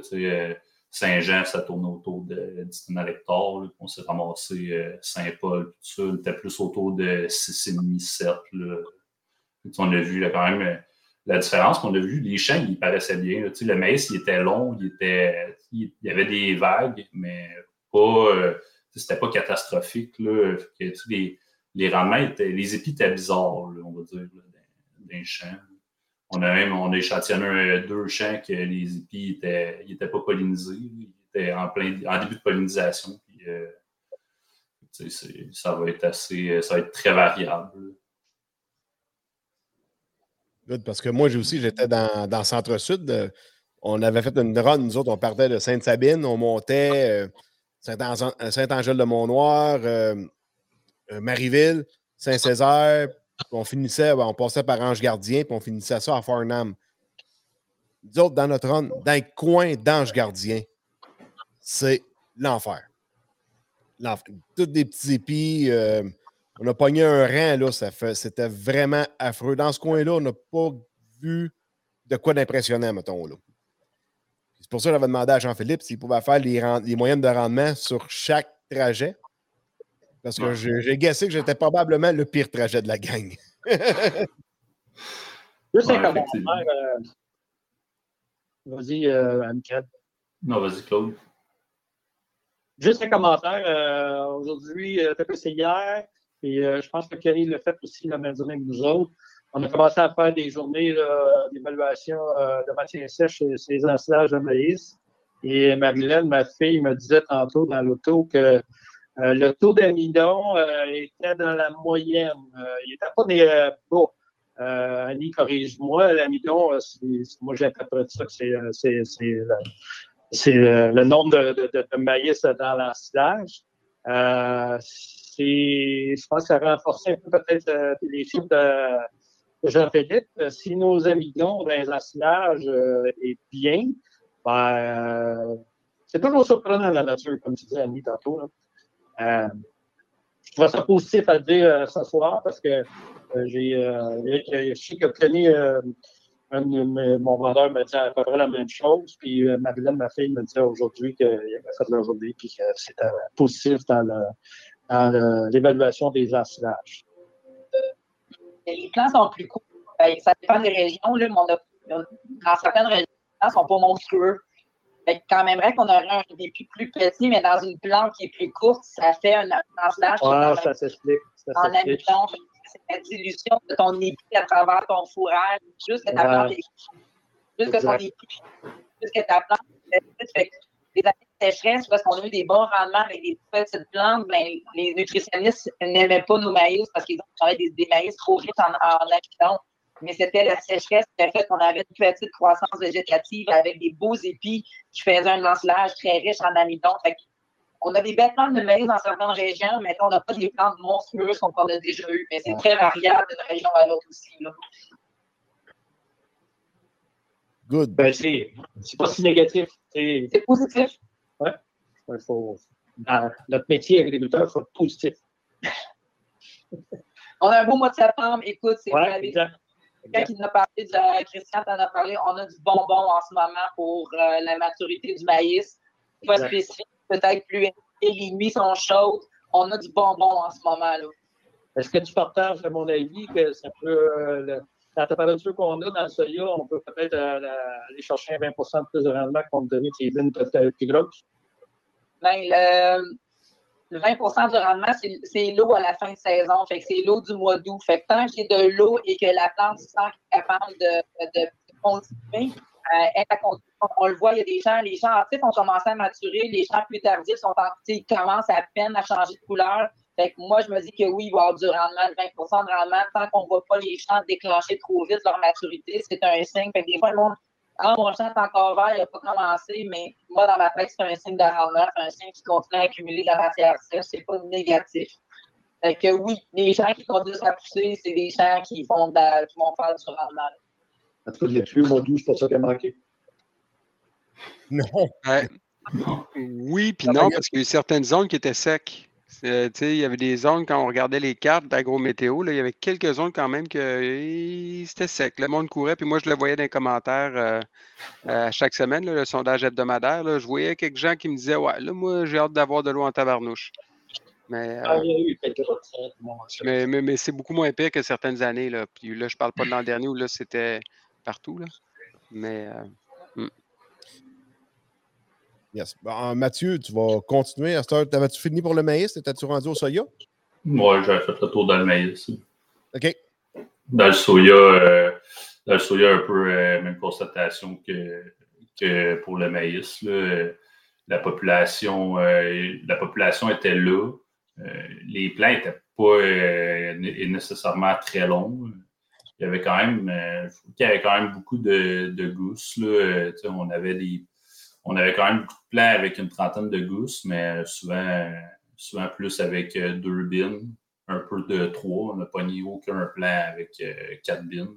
Saint-Jean, ça tournait autour de 10 tonnes à l'hectare. On s'est ramassé euh, Saint-Paul, tout ça. On était plus autour de 6,5, 7. On a vu là, quand même euh, la différence. On a vu les champs, ils paraissaient bien. Le maïs, il était long, il, était, il y avait des vagues, mais pas. Euh, c'était pas catastrophique. Les, les étaient. Les épis étaient bizarres, on va dire, d'un champ. On a même on a échantillonné deux champs que les épis n'étaient pas pollinisés. Ils étaient en, plein, en début de pollinisation. Euh, ça va être assez. Ça va être très variable. Parce que moi, aussi, j'étais dans, dans Centre-Sud. On avait fait une run, nous autres, on partait de Sainte-Sabine, on montait euh, Saint-Angèle-de-Mont-Noir, euh, Marieville, Saint-Césaire, on finissait, ben, on passait par Ange Gardien, puis on finissait ça à Farnham. Nous autres, dans notre run, dans le coin d'Ange Gardien, c'est l'enfer. Toutes des petits épis. Euh, on a pogné un rang, là, ça fait, c'était vraiment affreux. Dans ce coin-là, on n'a pas vu de quoi d'impressionnant, mettons, là. C'est pour ça que j'avais demandé à Jean-Philippe s'il pouvait faire les, les moyennes de rendement sur chaque trajet. Parce que j'ai guessé que j'étais probablement le pire trajet de la gang. Juste un commentaire. Euh, vas-y, euh, Non, vas-y, Claude. Juste un commentaire. Euh, aujourd'hui, peut-être c'est hier, et je pense que Kelly l'a fait aussi la même journée que nous autres. On a commencé à faire des journées d'évaluation de matière sèche sur les ensilages de maïs. Et Marilyn, ma fille, me disait tantôt dans l'auto que euh, le taux d'amidon euh, était dans la moyenne. Euh, il n'était pas des bas. Annie, corrige-moi, l'amidon, moi j'interprète ça c'est le, nombre de, de, de, maïs dans l'ensilage. Je pense que ça renforçait un peu peut-être les chiffres de, Jean-Philippe. Si nos amidons dans les ensilages est bien, ben, c'est toujours surprenant la nature, comme tu disais, Annie, tantôt. Euh, je trouve ça positif à dire euh, ce soir parce que euh, j'ai, je sais que Kenny, mon vendeur me dit à peu près la même chose. Puis Madeleine, ma fille, me dit aujourd'hui qu'il avait fait de aujourd'hui puis que c'était positif dans, l'évaluation des ensilages. Les plans sont plus courts. Ben, ça dépend des régions. Là, dans certaines régions, les plans sont pas monstrueux. Fait quand même vrai qu'on aurait un début plus petit, mais dans une plante qui est plus courte, ça fait un ensilage. Ah, ça s'explique. En habitant, c'est la dilution de ton épi à travers ton fourrage, juste que ta plante est juste que ton épi, juste que ta plante fait les années sécheresse, parce qu'on a eu des bons rendements avec des petites plantes, ben, les nutritionnistes n'aimaient pas nos maïs parce qu'ils avaient des, des maïs trop riches en, en mais c'était la sécheresse qui a fait qu'on avait une petite croissance végétative avec des beaux épis qui faisaient un lancelage très riche en amidon. on a des belles plantes de maïs dans certaines régions, mais on n'a pas des plantes monstrueuses qu'on a déjà eues. Mais c'est très variable d'une région à l'autre aussi. Good. Ben, c'est pas si négatif. C'est positif. Ouais. dans notre métier agriculteur, il faut être positif. on a un beau mois de septembre. Écoute, c'est ouais, quand il a parlé, de, Christian t'en a parlé, on a du bonbon en ce moment pour euh, la maturité du maïs. Pas spécifique, peut-être plus les nuits sont chaudes. On a du bonbon en ce moment-là. Est-ce que tu partages, à mon avis, que ça peut. Euh, la température qu'on a dans le soya, on peut peut-être euh, aller chercher 20% de plus de rendement compte tenu que les vignes peuvent être plus grosses? Bien, le, le 20% du rendement, c'est l'eau à la fin de saison. C'est l'eau du mois d'août. Fait que tant que j'ai de l'eau et que la plante sent qu'elle est capable de, continuer, euh, on le voit, il y a des gens, les gens actifs ont commencé à maturer, les gens plus tardifs sont en, commencent à peine à changer de couleur. Fait que moi, je me dis que oui, il va y avoir du rendement, de 20% de rendement, tant qu'on ne voit pas les champs déclencher trop vite leur maturité, c'est un signe. Fait que des fois, le monde ah, mon champ est encore vert, il n'a pas commencé, mais moi, dans ma tête, c'est un signe de rendement, c'est un signe qui continue à accumuler de la matière sèche, c'est pas négatif. Fait que oui, les gens qui conduisent à pousser, c'est des gens qui, font de qui vont faire du rendement. En tout cas, a plus mon doux, c'est pour ça qu'il a manqué. Non. oui, puis non, parce qu'il y a eu certaines zones qui étaient secs. Euh, il y avait des zones, quand on regardait les cartes d'agro-météo, il y avait quelques zones quand même que c'était sec. Le monde courait, puis moi, je le voyais dans les commentaires euh, euh, chaque semaine, le sondage hebdomadaire. je voyais quelques gens qui me disaient Ouais, là, moi, j'ai hâte d'avoir de l'eau en tabarnouche. Mais, ah, mais, mais, c'est beaucoup moins pire que certaines années. Là. Puis là, je parle pas de l'an dernier où là, c'était partout. Là. Mais. Yes. Mathieu, tu vas continuer. T'avais-tu fini pour le maïs? Étais-tu rendu au soya? Oui, j'avais fait le tour dans le maïs. OK. Dans le soya, euh, dans le soya, un peu euh, même constatation que, que pour le maïs. la, population, euh, la population était là. les plants n'étaient pas nécessairement très longs. Il y avait quand même, il y avait quand même beaucoup de, de gousses. Là. on avait des on avait quand même beaucoup de plans avec une trentaine de gousses, mais souvent, souvent plus avec euh, deux bins, un peu de trois. On n'a pas ni aucun plan avec euh, quatre bins.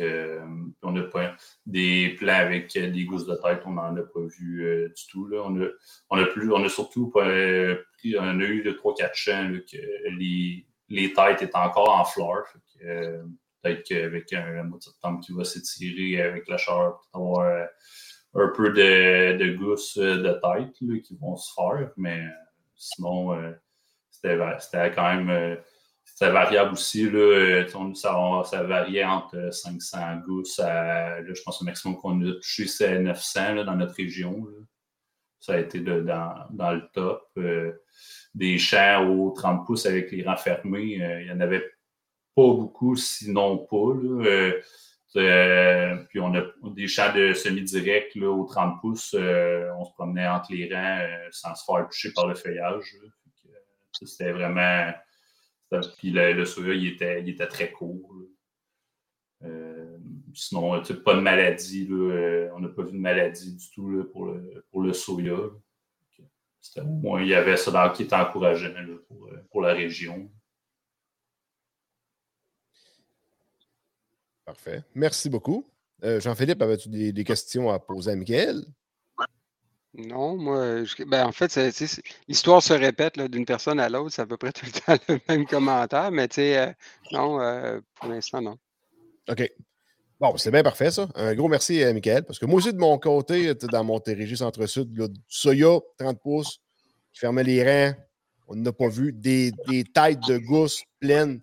Euh, on n'a pas des plans avec des gousses de tête, on n'en a pas vu du tout. Là. On, a, on, a plus, on a surtout pas, pris, on a eu de 3-4 champs que les, les têtes étaient encore en fleurs. peut-être qu'avec un, mois de septembre qui va s'étirer avec la chaleur, peut avoir un peu de, de gousses de tête qui vont se faire, mais sinon, euh, c'était quand même c'était variable aussi. Là, ça, variait entre 500 gousses à, je pense, le maximum qu'on a touché, c'est 900 dans notre région. Ça a été dans, dans, le top. des champs aux 30 pouces avec les rangs fermés, il n'y en avait pas beaucoup, sinon pas. Euh, puis on a des champs de semi-direct aux 30 pouces. Euh, on se promenait entre les rangs euh, sans se faire toucher par le feuillage. C'était vraiment. Puis le, le soya, il était, il était très court. sinon, pas de maladie. on n'a pas vu de maladie du tout pour, le, pour le soya. il y avait ça qui était encourageant pour, pour la région. Parfait. Merci beaucoup. Euh, Jean-Philippe, avais-tu des, questions à poser à Michael? Non, moi, ben, en fait, l'histoire se répète d'une personne à l'autre, c'est à peu près tout le temps le même commentaire, mais tu sais, euh, non, euh, pour l'instant, non. OK. Bon, c'est bien parfait, ça. Un gros merci à Michael, parce que moi aussi, de mon côté, dans Montérégie Centre-Sud, du soya, 30 pouces, qui fermait les reins, on n'a pas vu. Des, têtes de gousses pleines,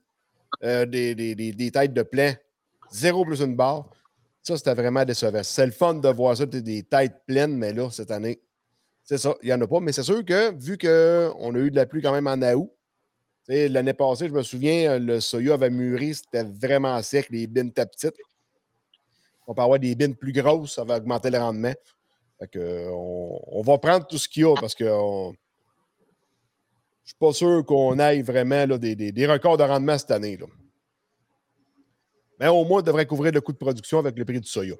des, des, têtes de plein Zéro plus une barre. Ça, c'était vraiment décevant. C'est le fun de voir ça, des têtes pleines, mais là, cette année, c'est ça, il n'y en a pas. Mais c'est sûr que, vu qu'on a eu de la pluie quand même en août, l'année passée, je me souviens, le soya avait mûri, c'était vraiment sec, les bines étaient petites. On peut avoir des bines plus grosses, ça va augmenter le rendement. On, va prendre tout ce qu'il y a parce que je ne suis pas sûr qu'on aille vraiment là, des, des, records de rendement cette année. Là. Mais au moins, on devrait couvrir le coût de production avec le prix du soya.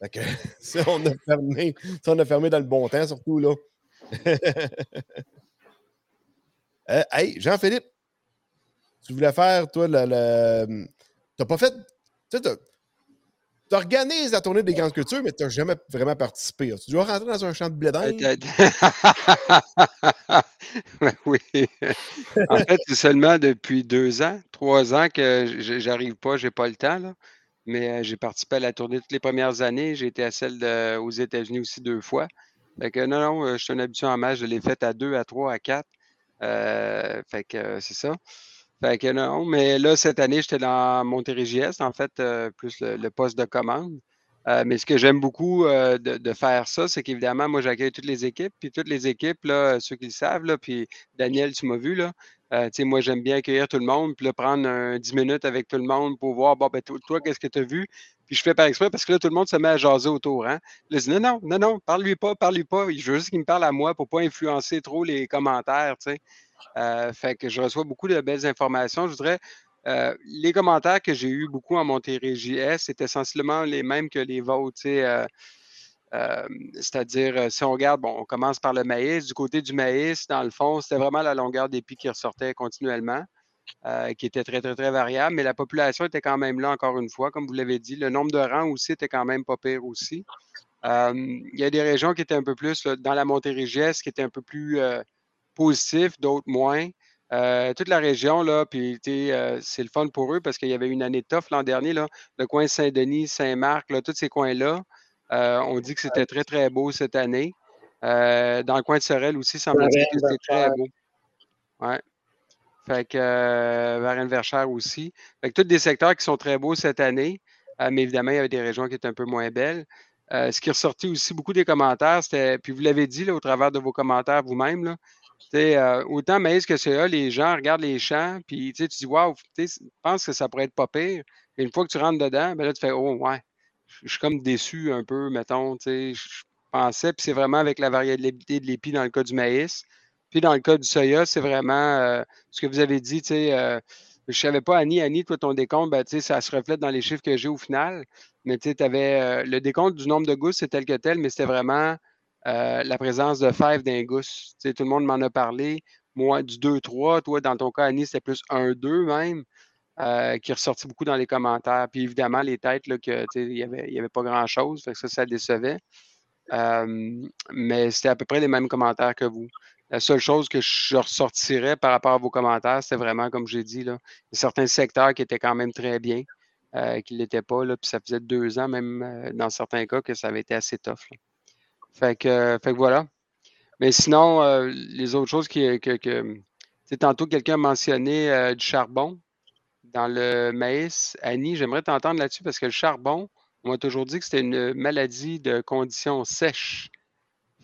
si, on a fermé, on a fermé dans le bon temps, surtout là. Euh, hey, Jean-Philippe, tu voulais faire, toi, le. le... Tu n'as pas fait. Tu sais, tu organises la tournée des grandes cultures, mais tu n'as jamais vraiment participé. Tu dois rentrer dans un champ de blé oui. en fait, c'est seulement depuis deux ans, trois ans que j'arrive pas, j'ai pas le temps. Là. Mais euh, j'ai participé à la tournée toutes les premières années. J'ai été à celle aux États-Unis aussi deux fois. Fait que non, non, euh, je suis un habitué en match. Je l'ai faite à deux, à trois, à quatre. Euh, fait que c'est ça. Fait que non, mais là, cette année, j'étais dans Montérégie-Est, en fait, plus le, poste de commande. Euh, mais ce que j'aime beaucoup euh, de, faire ça, c'est qu'évidemment, moi, j'accueille toutes les équipes, puis toutes les équipes, là, ceux qui le savent, là, puis Daniel, tu m'as vu, là, euh, moi, j'aime bien accueillir tout le monde, puis là, prendre un, 10 minutes avec tout le monde pour voir, bon, ben, toi, qu'est-ce que tu as vu? Puis je fais par exprès parce que là, tout le monde se met à jaser autour. Hein? Là, non, non, non, non, parle-lui pas, parle-lui pas. Je veux juste qu'il me parle à moi pour pas influencer trop les commentaires, tu sais. Fait que je reçois beaucoup de belles informations. Je voudrais euh, les commentaires que j'ai eus beaucoup en Montérégie S, c'est essentiellement les mêmes que les vôtres. Euh, euh, c'est-à-dire, si on regarde, bon, on commence par le maïs. Du côté du maïs, dans le fond, c'était vraiment la longueur des pics qui ressortait continuellement, qui était très, très, très variable, mais la population était quand même là, encore une fois, comme vous l'avez dit. Le nombre de rangs aussi était quand même pas pire aussi. il y a des régions qui étaient un peu plus, dans la Montérégie qui étaient un peu plus positifs, d'autres moins. Euh, toute la région, là, puis euh, c'est le fun pour eux parce qu'il y avait une année tough l'an dernier, là, le coin Saint-Denis, Saint-Marc, tous ces coins-là. Euh, on dit que c'était très, très beau cette année. dans le coin de Sorel aussi, ça me dit que c'était très beau. Ouais. Fait que Varennes-Verchères aussi. Fait que tous des secteurs qui sont très beaux cette année. mais évidemment, il y avait des régions qui étaient un peu moins belles. ce qui est ressorti aussi beaucoup des commentaires, c'était, puis vous l'avez dit là, au travers de vos commentaires vous-même, euh, autant maïs que ça, les gens regardent les champs, puis tu dis, waouh, tu penses que ça pourrait être pas pire. Mais une fois que tu rentres dedans, ben là, tu fais, oh, ouais, je suis comme déçu un peu, mettons, tu sais, je pensais, puis c'est vraiment avec la variabilité de l'épi dans le cas du maïs. Puis dans le cas du soya, c'est vraiment euh, ce que vous avez dit, tu sais, euh, je ne savais pas, Annie, Annie, toi, ton décompte, ben, ça se reflète dans les chiffres que j'ai au final. Mais tu avais le décompte du nombre de gousses, c'est tel que tel, mais c'était vraiment euh, la présence de fèves d'un tout le monde m'en a parlé. Moi, du 2-3, toi, dans ton cas, Annie, c'était plus 1-2 même, euh, qui est ressorti beaucoup dans les commentaires. Puis évidemment, les têtes, là, que, il n'y avait, avait, pas grand-chose, ça, ça décevait. Euh, mais c'était à peu près les mêmes commentaires que vous. La seule chose que je ressortirais par rapport à vos commentaires, c'est vraiment, comme j'ai dit, là, certains secteurs qui étaient quand même très bien, qui ne l'étaient pas. Là, puis ça faisait deux ans, même dans certains cas, que ça avait été assez tough. Fait que, fait que voilà. Mais sinon, euh, les autres choses qui, que, que tantôt, quelqu'un a mentionné euh, du charbon dans le maïs. Annie, j'aimerais t'entendre là-dessus parce que le charbon, on m'a toujours dit que c'était une maladie de conditions sèches.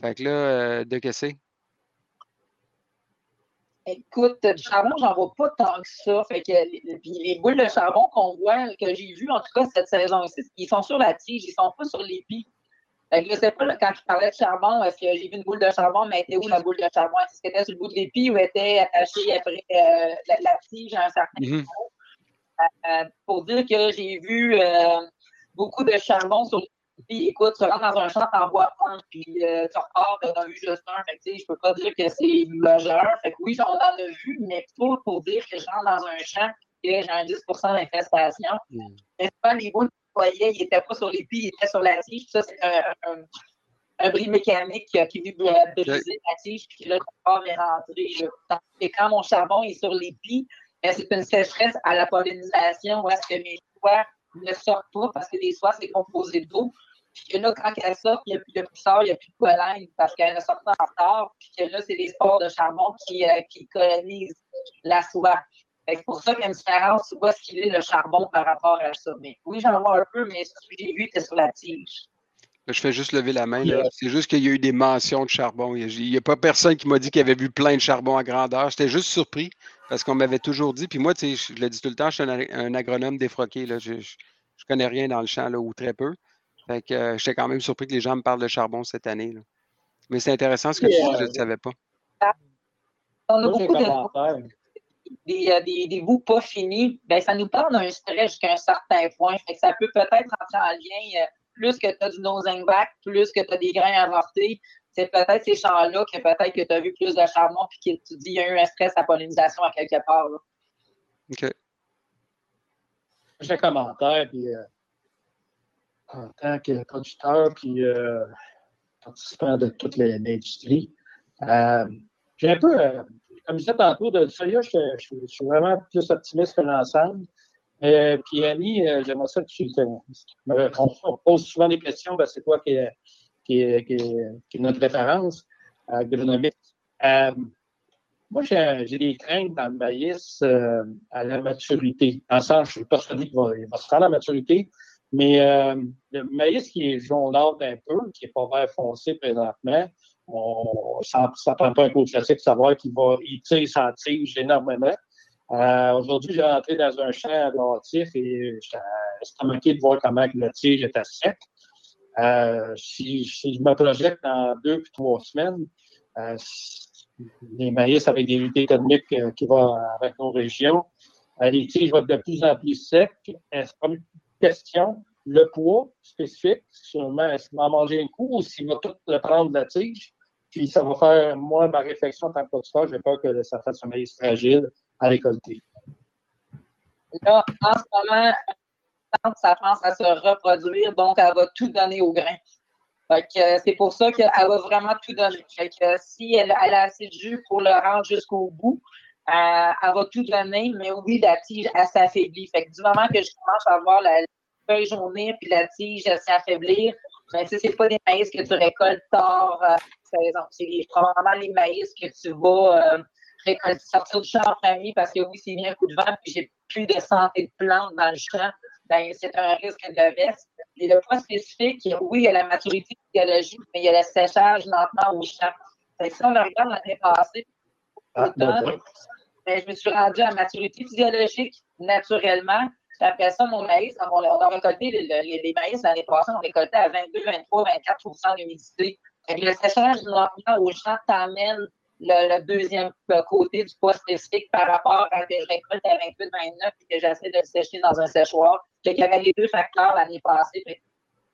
Fait que là, euh, de qu'est-ce Écoute, du charbon, j'en vois pas tant que ça. Fait que les, boules de charbon qu'on voit, que j'ai vues en tout cas cette saison-ci, ils sont sur la tige, ils sont pas sur. Fait que je sais pas, quand je parlais de charbon, est-ce que j'ai vu une boule de charbon, mais était où la boule de charbon? Est-ce qu'elle était sur le bout de l'épi ou était attachée après euh, la, tige à un certain mm Pour dire que j'ai vu beaucoup de charbon sur puis écoute, tu rentres dans un champ, t'en vois un, puis euh, tu repars, t'en as vu juste un. Fait que, je peux pas dire que c'est majeur. Fait que oui, j'en ai vu, mais pas pour dire que je rentre dans un champ et que j'ai un 10 d'infestation. Mm. Pas les boules voyais, ils n'étaient pas sur les pieds, ils étaient sur la tige. Ça, c'est un, un, un, bris mécanique qui venu briser la tige, puis là, le corps est rentré. Et quand mon charbon est sur les pieds, ben, c'est une sécheresse à la pollinisation où est-ce que mes soies ne sortent pas parce que les soies, c'est composé d'eau. Puis que là, quand elle sort, il n'y a plus de pousseur, il n'y a plus de pollen parce qu'elle est sortie en retard. Puis que là, c'est les spores de charbon qui, euh, qui colonisent la soie. C'est pour ça qu'il y a une différence vois ce qu'il est le charbon par rapport à ça. Mais oui, j'en vois un peu, mais ce que j'ai vu, c'était sur la tige. Je fais juste lever la main. C'est juste qu'il y a eu des mentions de charbon. Il n'y a, pas personne qui m'a dit qu'il avait vu plein de charbon à grandeur. J'étais juste surpris parce qu'on m'avait toujours dit. Puis moi, je le dis tout le temps, je suis un, agronome défroqué. Là. Je ne connais rien dans le champ là, ou très peu. Fait que euh, j'étais quand même surpris que les gens me parlent de charbon cette année. Mais c'est intéressant ce que tu dis, je ne savais pas. On a beaucoup de des, euh, des, des, bouts pas finis. Ben, ça nous parle d'un stress jusqu'à un certain point. Fait que ça peut peut-être entrer en lien. Euh, plus que tu as du nosing back, plus que tu as des grains avortés. C'est peut-être ces champs-là que peut-être que tu as vu plus de charbon puis que tu dis qu'il y a eu un stress à pollinisation à quelque part. OK. J'ai un commentaire, puis en tant que producteur puis euh, participant de toute l'industrie. Euh, j'ai un peu, euh, comme je disais tantôt, de ça, je, je, suis vraiment plus optimiste que l'ensemble. puis Annie, j'aimerais ça que tu me, on, pose souvent des questions, ben, c'est quoi qui est, notre référence agronomique. moi, j'ai des craintes dans le maïs à la maturité. En sens, je suis persuadé qu'il va, va, se rendre à la maturité, mais euh, le maïs qui est jaunâtre un peu, qui n'est pas vert foncé présentement, on, ça ne prend pas un coup classique savoir qu'il va, il tire, ça tige énormément. Euh, Aujourd'hui, j'ai rentré dans un champ adaptatif et j'étais manqué de voir comment le tige était sec. Euh, si, je me projette dans deux puis trois semaines, euh, les maïs avec des unités économiques qui vont avec nos régions, les tiges vont être de plus en plus secs question, le poids spécifique, sûrement, est-ce qu'il va manger un coup ou s'il va tout le prendre la tige? Puis ça va faire, moi, ma réflexion en tant que producteur, j'ai peur que ça fasse un maïs fragile à récolter. Là, en ce moment, ça pense à se reproduire, donc elle va tout donner au grain. Euh, c'est pour ça qu'elle va vraiment tout donner. si elle, a assez de jus pour le rendre jusqu'au bout, euh, elle, va tout donner, mais oui, la tige, elle s'affaiblit. Fait que du moment que je commence à voir la feuille jaunir puis la tige s'affaiblir, ben, ce n'est pas des maïs que tu récoltes tard euh, saison. C'est probablement les maïs que tu vas euh, récolter, sortir du champ en famille parce que oui, s'il vient un coup de vent puis j'ai plus de santé de plantes dans le champ, ben, c'est un risque de veste. Et le point spécifique, oui, il y a la maturité biologique, mais il y a le séchage lentement au champ. Fait que si on le regarde l'année passée, ah, mais je me suis rendue à maturité physiologique naturellement. Après ça, mon maïs, on a, récolté les, les, maïs l'année passée, on a récolté à 22, 23, 24% d'humidité. Le séchage normal au champ t'amène le, deuxième côté du poids spécifique par rapport à que je récolte à 28, 29 et que j'essaie de le sécher dans un séchoir. Il y avait les deux facteurs l'année passée.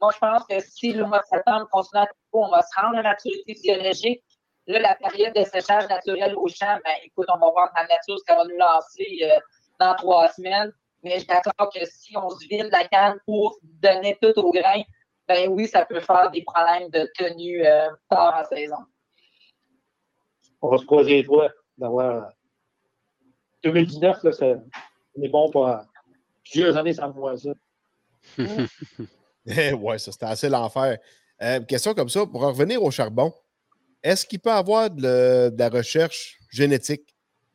Moi, je pense que si le mois de septembre continue à on va se rendre à maturité physiologique. Là, la période de séchage naturel au champ, ben, écoute, on va voir dans la nature ce qu'elle va nous lancer euh, dans trois semaines. Mais je suis d'accord que si on se vide la canne pour donner tout au grain, ben oui, ça peut faire des problèmes de tenue euh, tard en saison. On va se croiser les doigts d'avoir. 2019, là, c'est bon pour plusieurs années sans voir ça. ouais, ça, c'était assez l'enfer. Euh, question comme ça, pour revenir au charbon, est-ce qu'il peut y avoir de, la recherche génétique?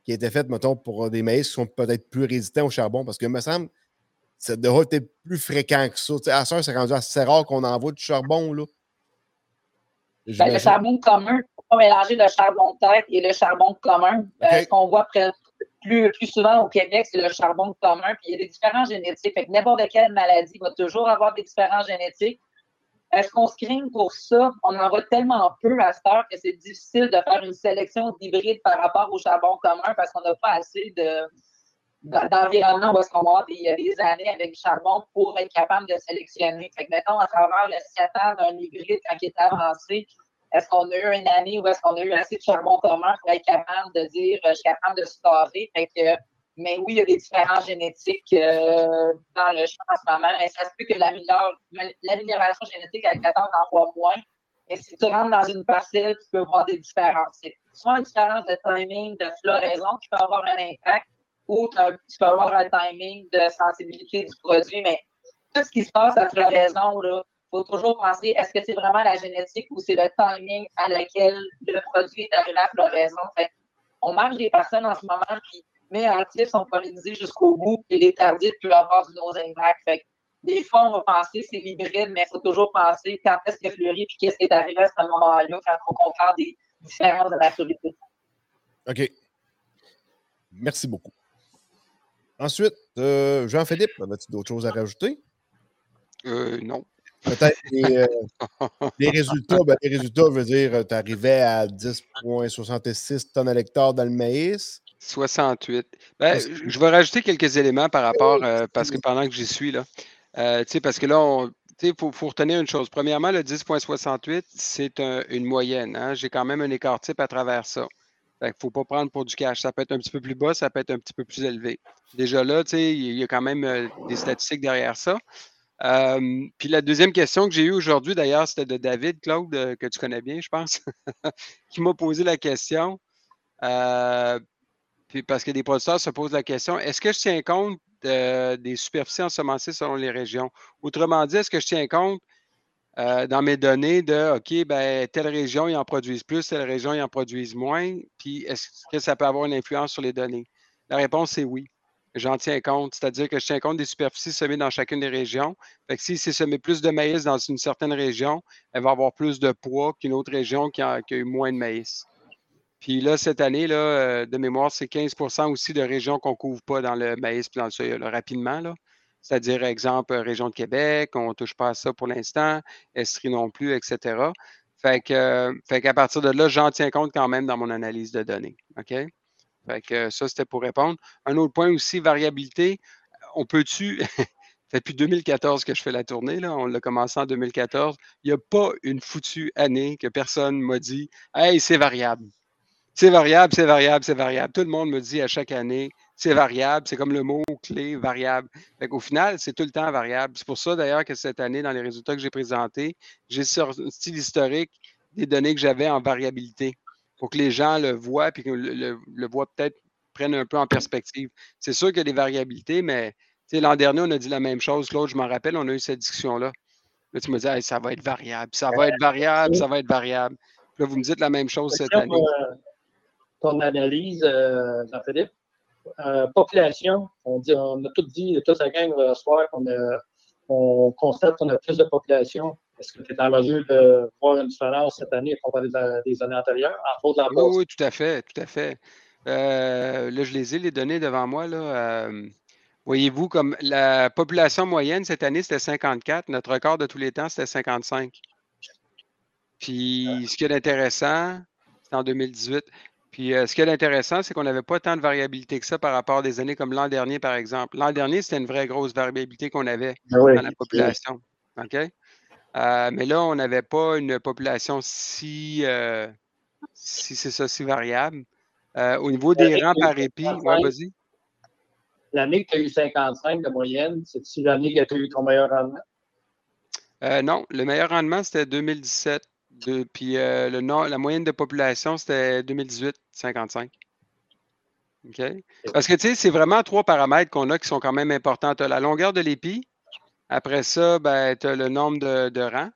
Qui étaient faites, mettons, pour des maïs qui sont peut-être plus résistants au charbon? Parce que, me semble, ça devrait être plus fréquent que ça. à ça, c'est rendu assez rare qu'on envoie du charbon, là. Ben, le charbon commun, il faut pas mélanger le charbon de tête et le charbon commun. Euh, ce qu'on voit plus, plus souvent au Québec, c'est le charbon commun. Puis il y a des différences génétiques. Fait que n'importe quelle maladie va toujours avoir des différences génétiques. Est-ce qu'on screen pour ça? On en voit tellement peu à cette heure que c'est difficile de faire une sélection d'hybrides par rapport au charbon commun parce qu'on n'a pas assez de, d'environnement où est-ce qu'on va avoir des, des, années avec charbon pour être capable de sélectionner. Fait que, mettons, à travers le 7 ans d'un hybride quand il est avancé, est-ce qu'on a eu une année où est-ce qu'on a eu assez de charbon commun pour être capable de dire je suis capable de scorer? Fait mais oui, il y a des différences génétiques euh, dans le champ en ce moment. Et ça se peut que l'amélioration génétique avec 14 en voit moins. Mais si tu rentres dans une parcelle, tu peux voir des différences. C'est soit une différence de timing, de floraison qui peut avoir un impact, ou tu peux avoir un timing de sensibilité du produit, mais tout ce qui se passe à floraison, il faut toujours penser est-ce que c'est vraiment la génétique ou c'est le timing à laquelle le produit est arrivé à floraison? on marche des personnes en ce moment qui, mais actifs sont pollinisés jusqu'au bout et les tardifs peuvent avoir du nose impact. des fois, on va penser c'est l'hybride, mais il faut toujours penser quand est-ce que fleurit et qu'est-ce qui est arrivé à ce moment-là quand on compare des différences de maturité. OK. Merci beaucoup. Ensuite, euh, Jean-Philippe, as-tu d'autres choses à rajouter? Euh, non. Peut-être les, euh, résultats, ben, les résultats, je veux dire, tu arrivais à 10,66 tonnes à l'hectare dans le maïs. 68. Ben, je vais rajouter quelques éléments par rapport, parce que pendant que j'y suis, là, parce que là, il faut, retenir une chose. Premièrement, le 10,68, c'est une moyenne. Hein. J'ai quand même un écart type à travers ça. Il ne faut pas prendre pour du cash. Ça peut être un petit peu plus bas, ça peut être un petit peu plus élevé. Déjà là, il y a quand même euh, des statistiques derrière ça. puis la deuxième question que j'ai eue aujourd'hui, d'ailleurs, c'était de David, Claude, euh, que tu connais bien, je pense, qui m'a posé la question. Euh, puis parce que des producteurs se posent la question, est-ce que je tiens compte des superficies ensemencées selon les régions? Autrement dit, est-ce que je tiens compte euh, dans mes données de OK, ben, telle région, ils en produisent plus, telle région, ils en produisent moins. Puis est-ce que ça peut avoir une influence sur les données? La réponse est oui. J'en tiens compte, c'est-à-dire que je tiens compte des superficies semées dans chacune des régions. Fait que si c'est semé plus de maïs dans une certaine région, elle va avoir plus de poids qu'une autre région qui a, eu moins de maïs. Puis là, cette année, là, euh, de mémoire, c'est 15% aussi de régions qu'on ne couvre pas dans le maïs et dans le rapidement. Là c'est-à-dire, exemple, région de Québec, on ne touche pas à ça pour l'instant, Estrie non plus, etc. Fait qu'à partir de là, j'en tiens compte quand même dans mon analyse de données. OK? Fait que ça, c'était pour répondre. Un autre point aussi, variabilité. On peut-tu. depuis 2014 que je fais la tournée, là. on l'a commencé en 2014. Il n'y a pas une foutue année que personne m'a dit Hey, c'est variable. C'est variable, c'est variable, c'est variable. Tout le monde me dit à chaque année, c'est variable. C'est comme le mot-clé variable. Au final, c'est tout le temps variable. C'est pour ça d'ailleurs que cette année, dans les résultats que j'ai présentés, j'ai sorti l'historique des données que j'avais en variabilité pour que les gens le voient et que le, le, voient peut-être, prennent un peu en perspective. C'est sûr qu'il y a des variabilités, mais l'an dernier, on a dit la même chose. L'autre, je m'en rappelle, on a eu cette discussion-là. Là, tu me dis, ça va être variable, ça va être variable, ça va être variable. là, vous me dites la même chose cette année. Euh, ton analyse, euh, Jean-Philippe, euh, population, on, dit, on a tout dit, toute la gang ce soir qu'on on constate qu'on a plus de population. Est-ce que tu es en mesure de voir une différence cette année comparé à des années antérieures, entre autres oui, oui, tout à fait, tout à fait. Euh, là, je les ai, les données devant moi. Là. Voyez-vous, comme la population moyenne cette année, c'était 54. Notre record de tous les temps, c'était 55. Puis, ce qui est intéressant, c'est en 2018. Puis euh, ce qui est intéressant, c'est qu'on n'avait pas tant de variabilité que ça par rapport à des années comme l'an dernier, par exemple. L'an dernier, c'était une vraie grosse variabilité qu'on avait ah dans la population. OK? Euh, mais là, on n'avait pas une population si, euh, si c'est ça, si variable. au niveau des rangs par épi, vas-y. L'année que tu as eu 55 de moyenne, c'est-tu l'année que tu as eu ton meilleur rendement? non, le meilleur rendement, c'était 2017 puis euh, le la moyenne de population, c'était 2018, 55. OK? Parce que, tu sais, c'est vraiment trois paramètres qu'on a qui sont quand même importants. Tu as la longueur de l'épi. Après ça, ben, tu as le nombre de, rangs.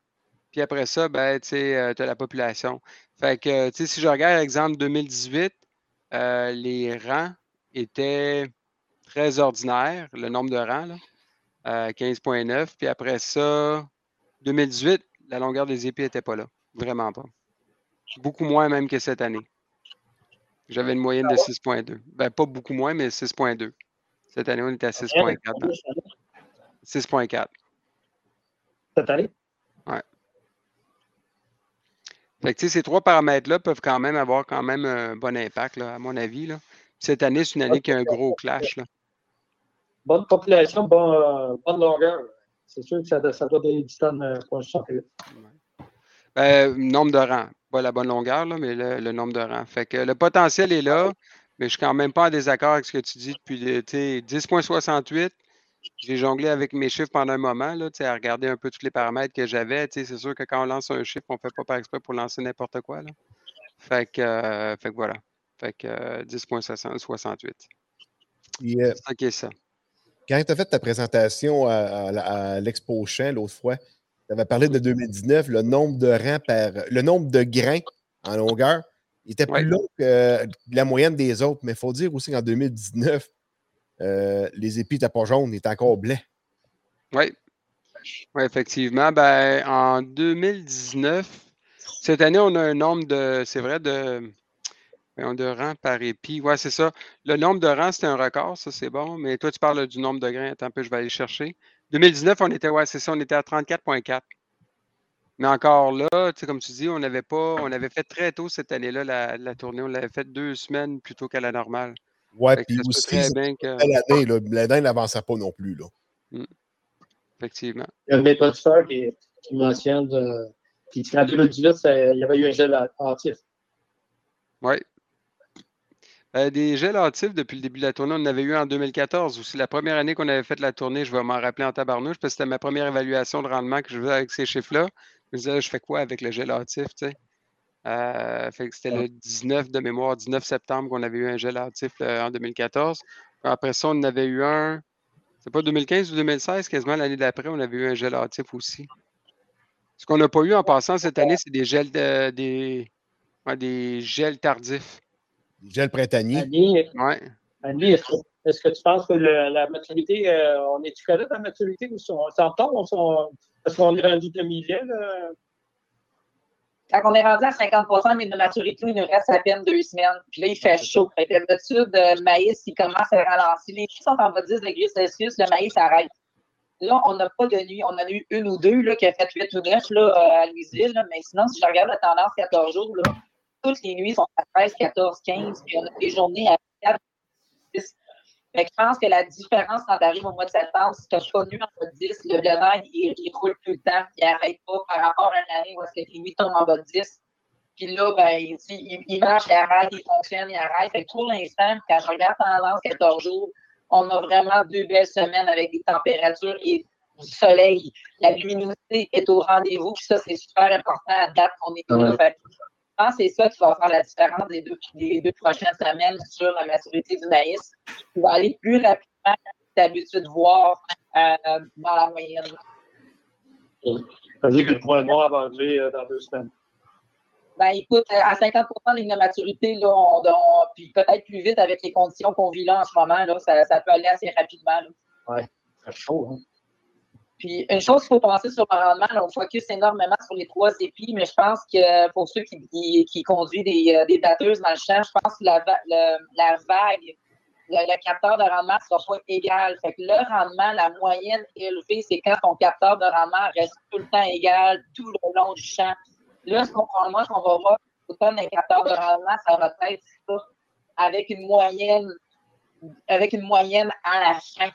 Puis après ça, ben, tu euh, as la population. Fait que, tu sais, si je regarde, exemple, 2018, euh, les rangs étaient très ordinaires, le nombre de rangs, là, 15,9. Puis après ça, 2018, la longueur des épées n'était pas là. Vraiment pas. Beaucoup moins même que cette année. J'avais une moyenne de 6,2. Ben, pas beaucoup moins, mais 6,2. Cette année, on était à 6,4. 6,4. Cette année? Ouais. Fait que, ces trois paramètres-là peuvent quand même avoir quand même un bon impact, là, à mon avis. Là. Cette année, c'est une année qui a un gros clash. Là. Bonne population, bonne, bonne longueur. C'est sûr que ça, ça doit donner du temps euh, pour le championnat. Ben, nombre de rangs. Pas la bonne longueur, là, mais le, nombre de rangs. Fait que le potentiel est là, mais je ne suis quand même pas en désaccord avec ce que tu dis depuis 10.68. J'ai jonglé avec mes chiffres pendant un moment, là, à regarder un peu tous les paramètres que j'avais. C'est sûr que quand on lance un chiffre, on ne fait pas par exprès pour lancer n'importe quoi. Là. Fait, que, euh, fait que voilà. Fait que euh, 10.68. Yeah. C'est ça. Quand tu as fait ta présentation à, l'Expo Champ l'autre fois, tu avais parlé de 2019, le nombre de rangs par. le nombre de grains en longueur était plus long que la moyenne des autres. Mais il faut dire aussi qu'en 2019, euh, les épis n'étaient pas jaunes, ils étaient encore blancs. Oui. Oui, effectivement. Ben, en 2019, cette année, on a un nombre de, c'est vrai, de, de rangs par épi. Oui, c'est ça. Le nombre de rangs, c'était un record, ça, c'est bon. Mais toi, tu parles du nombre de grains. Attends un peu, je vais aller chercher. 2019, on était, ouais, c'est ça, on était à 34,4. Mais encore là, comme tu dis, on avait pas, on avait fait très tôt cette année-là la, tournée. On l'avait fait deux semaines plutôt qu'à la normale. Ouais, puis aussi, l'année, l'année n'avançait pas non plus. Là. Mmh. Effectivement. Il y a un méthode qui, qui mentionne, euh, qui en 2018, il y avait eu un gel hâtif. Oui. Euh, des gels hâtifs depuis le début de la tournée, on en avait eu en 2014 aussi. La première année qu'on avait fait la tournée, je vais m'en rappeler en tabarnouche parce que c'était ma première évaluation de rendement que je faisais avec ces chiffres-là. Je me disais, je fais quoi avec le gel hâtif, tu sais? Euh, c'était le 19 de mémoire, 19 septembre qu'on avait eu un gel hâtif en 2014. Après ça, on en avait eu un, c'est pas 2015 ou 2016, quasiment l'année d'après, on avait eu un gel hâtif aussi. Ce qu'on n'a pas eu en passant cette année, c'est des gels des, des gels tardifs. Des gels printaniers. Ouais. est-ce que tu penses que la maturité, euh, on est-tu correct la maturité ou on s'entend? Parce qu'on est rendu de millet, là? Quand on est rendu à 50% mais de maturité, il nous reste à peine deux semaines. Puis là, il fait chaud. D'habitude, le maïs, il commence à ralentir. Les filles sont en bas de 10 degrés Celsius, le maïs arrête. Là, on n'a pas de nuit. On en a eu une ou deux là, qui a fait 8 ou 9 là, euh, à Louisville. Mais sinon, si je regarde la tendance 14 jours, là, toutes les nuits sont à 13, 14, 15. Puis on a des journées à 4, 10. Fait que je pense que la différence quand tu arrives au mois de septembre, si tu n'as pas nu en bas de 10, le levain, il, il roule plus le temps, il n'arrête pas par rapport à une année où est-ce que les 8 tombent en bas de 10. Puis là, ben, il, il, marche, il arrête, il fonctionne, il arrête. Fait que pour l'instant, quand je regarde tendance 14 jours, on a vraiment deux belles semaines avec des températures et du soleil. La luminosité est au rendez-vous. Puis ça, c'est super important à date qu'on est là. Pense que c'est ça qui va faire la différence des deux, des deux prochaines semaines sur la maturité du maïs. Tu va aller plus rapidement que tu as l'habitude de voir euh, dans la moyenne. Ça veut dire que le point noir va arriver euh, dans deux semaines. Ben, écoute, euh, à 50% de maturité, là, on, puis peut-être plus vite avec les conditions qu'on vit là en ce moment, là, ça, ça peut aller assez rapidement. Oui, c'est chaud. Hein? Puis une chose qu'il faut penser sur le rendement, on focus énormément sur les trois épis, mais je pense que pour ceux qui, qui, conduisent des, euh, des, batteuses dans le champ, je pense que la, la vague, le, capteur de rendement ne sera pas égal. Fait que le rendement, la moyenne élevée, c'est quand ton capteur de rendement reste tout le temps égal tout le long du champ. Là, ce qu'on moi, qu'on va voir, autant un capteur de rendement, ça va être ça, avec une moyenne, avec une moyenne à la fin.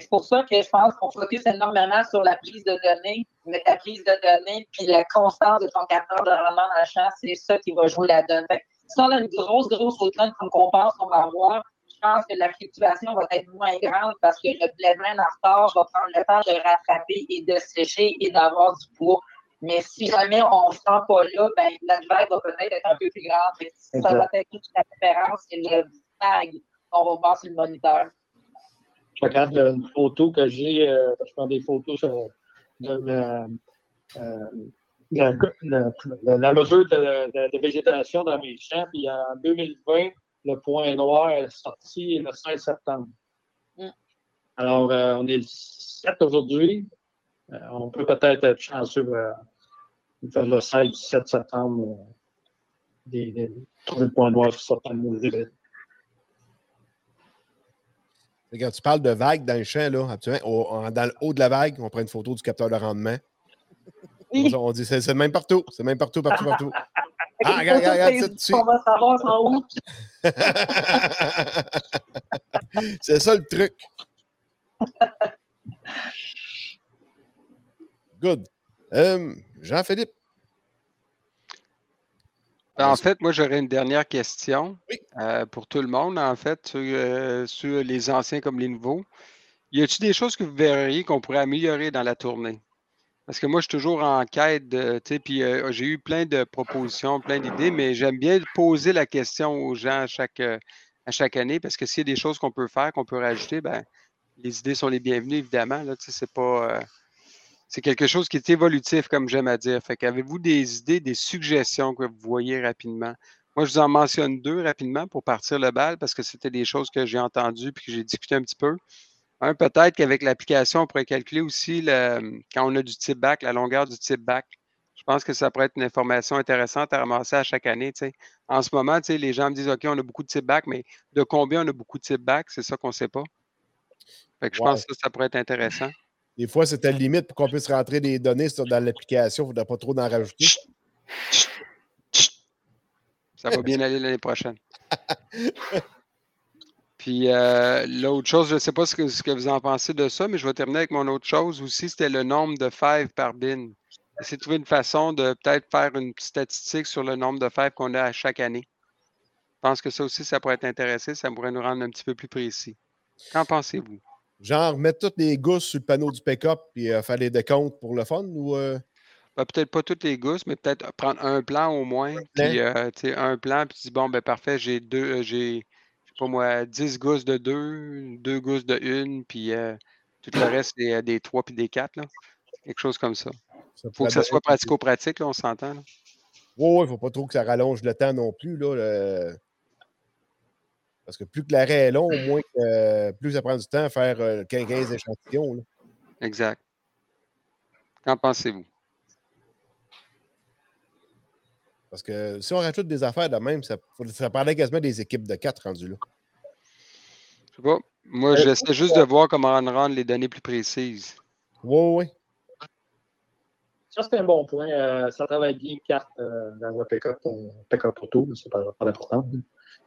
C'est pour ça que je pense qu'on focus énormément sur la prise de données, mais la prise de données puis la constance de ton capteur de rendement dans le champ, c'est ça qui va jouer la donne. si on a une grosse, grosse automne qu'on pense qu'on va avoir, je pense que la fluctuation va être moins grande parce que le blé en retard va prendre le temps de rattraper et de sécher et d'avoir du poids. Mais si jamais on ne sent pas là, ben, la vague va peut-être être un peu plus grande. Ça va être toute la différence, c'est le vague qu'on va voir sur le moniteur je regarde une photo que j'ai, euh, je prends des photos de, euh, la, mesure de, végétation dans mes champs. Puis en 2020, le point noir est sorti le 16 septembre. Mm. Alors, euh, on est le 7 aujourd'hui. Euh, on peut peut-être être chanceux euh, vers le 16-17 septembre des, trouver le point noir sur certains Quand tu parles de vagues dans le champ, là, dans le haut de la vague, on prend une photo du capteur de rendement. On dit c'est même partout. C'est même partout, partout, partout. Ah, regarde, regarde, regarde, dessus. On va savoir en c'est ça le truc. Good. Euh, Jean-Philippe. En fait, moi, j'aurais une dernière question euh, pour tout le monde, en fait, sur, euh, sur, les anciens comme les nouveaux. Y a-t-il des choses que vous verriez qu'on pourrait améliorer dans la tournée? Parce que moi, je suis toujours en quête tu sais, puis euh, j'ai eu plein de propositions, plein d'idées, mais j'aime bien poser la question aux gens à chaque, à chaque année parce que s'il y a des choses qu'on peut faire, qu'on peut rajouter, ben, les idées sont les bienvenues, évidemment. Là, tu sais, c'est pas. C'est quelque chose qui est évolutif, comme j'aime à dire. Fait qu'avez-vous des idées, des suggestions que vous voyez rapidement? Moi, je vous en mentionne deux rapidement pour partir le bal parce que c'était des choses que j'ai entendues et que j'ai discuté un petit peu. Un, peut-être qu'avec l'application, on pourrait calculer aussi le, quand on a du type back, la longueur du type back. Je pense que ça pourrait être une information intéressante à ramasser à chaque année. En ce moment, les gens me disent OK, on a beaucoup de type back, mais de combien on a beaucoup de type back, c'est ça qu'on ne sait pas. Fait que je pense que ça pourrait être intéressant. Des fois, c'est une limite pour qu'on puisse rentrer des données dans l'application. Il ne faudrait pas trop en rajouter. Ça va bien aller l'année prochaine. Puis euh, l'autre chose, je ne sais pas ce que, vous en pensez de ça, mais je vais terminer avec mon autre chose aussi, c'était le nombre de fèves par bin. Essayer de trouver une façon de peut-être faire une statistique sur le nombre de fèves qu'on a à chaque année. Je pense que ça aussi, ça pourrait être intéressant, ça pourrait nous rendre un petit peu plus précis. Qu'en pensez-vous? Genre, mettre toutes les gousses sur le panneau du pick-up et euh, faire les décomptes pour le fun ou. Euh? Ben, peut-être pas toutes les gousses, mais peut-être prendre un plan au moins. Puis, un plan, puis tu dis, bon, ben parfait, j'ai deux, j'ai pas moi, 10 gousses de 2, 2 gousses de 1, puis euh, tout le reste, euh, des 3 puis des 4. Là. Quelque chose comme ça. Il faut que ça soit pratico-pratique, on s'entend. Oui, oui, il ne faut pas trop que ça rallonge le temps non plus. Là, Parce que plus que l'arrêt est long, moins que, plus ça prend du temps à faire 15 euh, échantillons. Exact. Qu'en pensez-vous? Parce que si on rajoute des affaires de même, ça, ça parlait quasiment des équipes de quatre rendues là. Je sais pas. Moi, euh, j'essaie juste de voir comment rendre les données plus précises. Oui, oui. Ça, c'est un bon point. Euh, ça travaille bien carte euh, dans un pick-up, pick-up auto, c'est pas, pas important.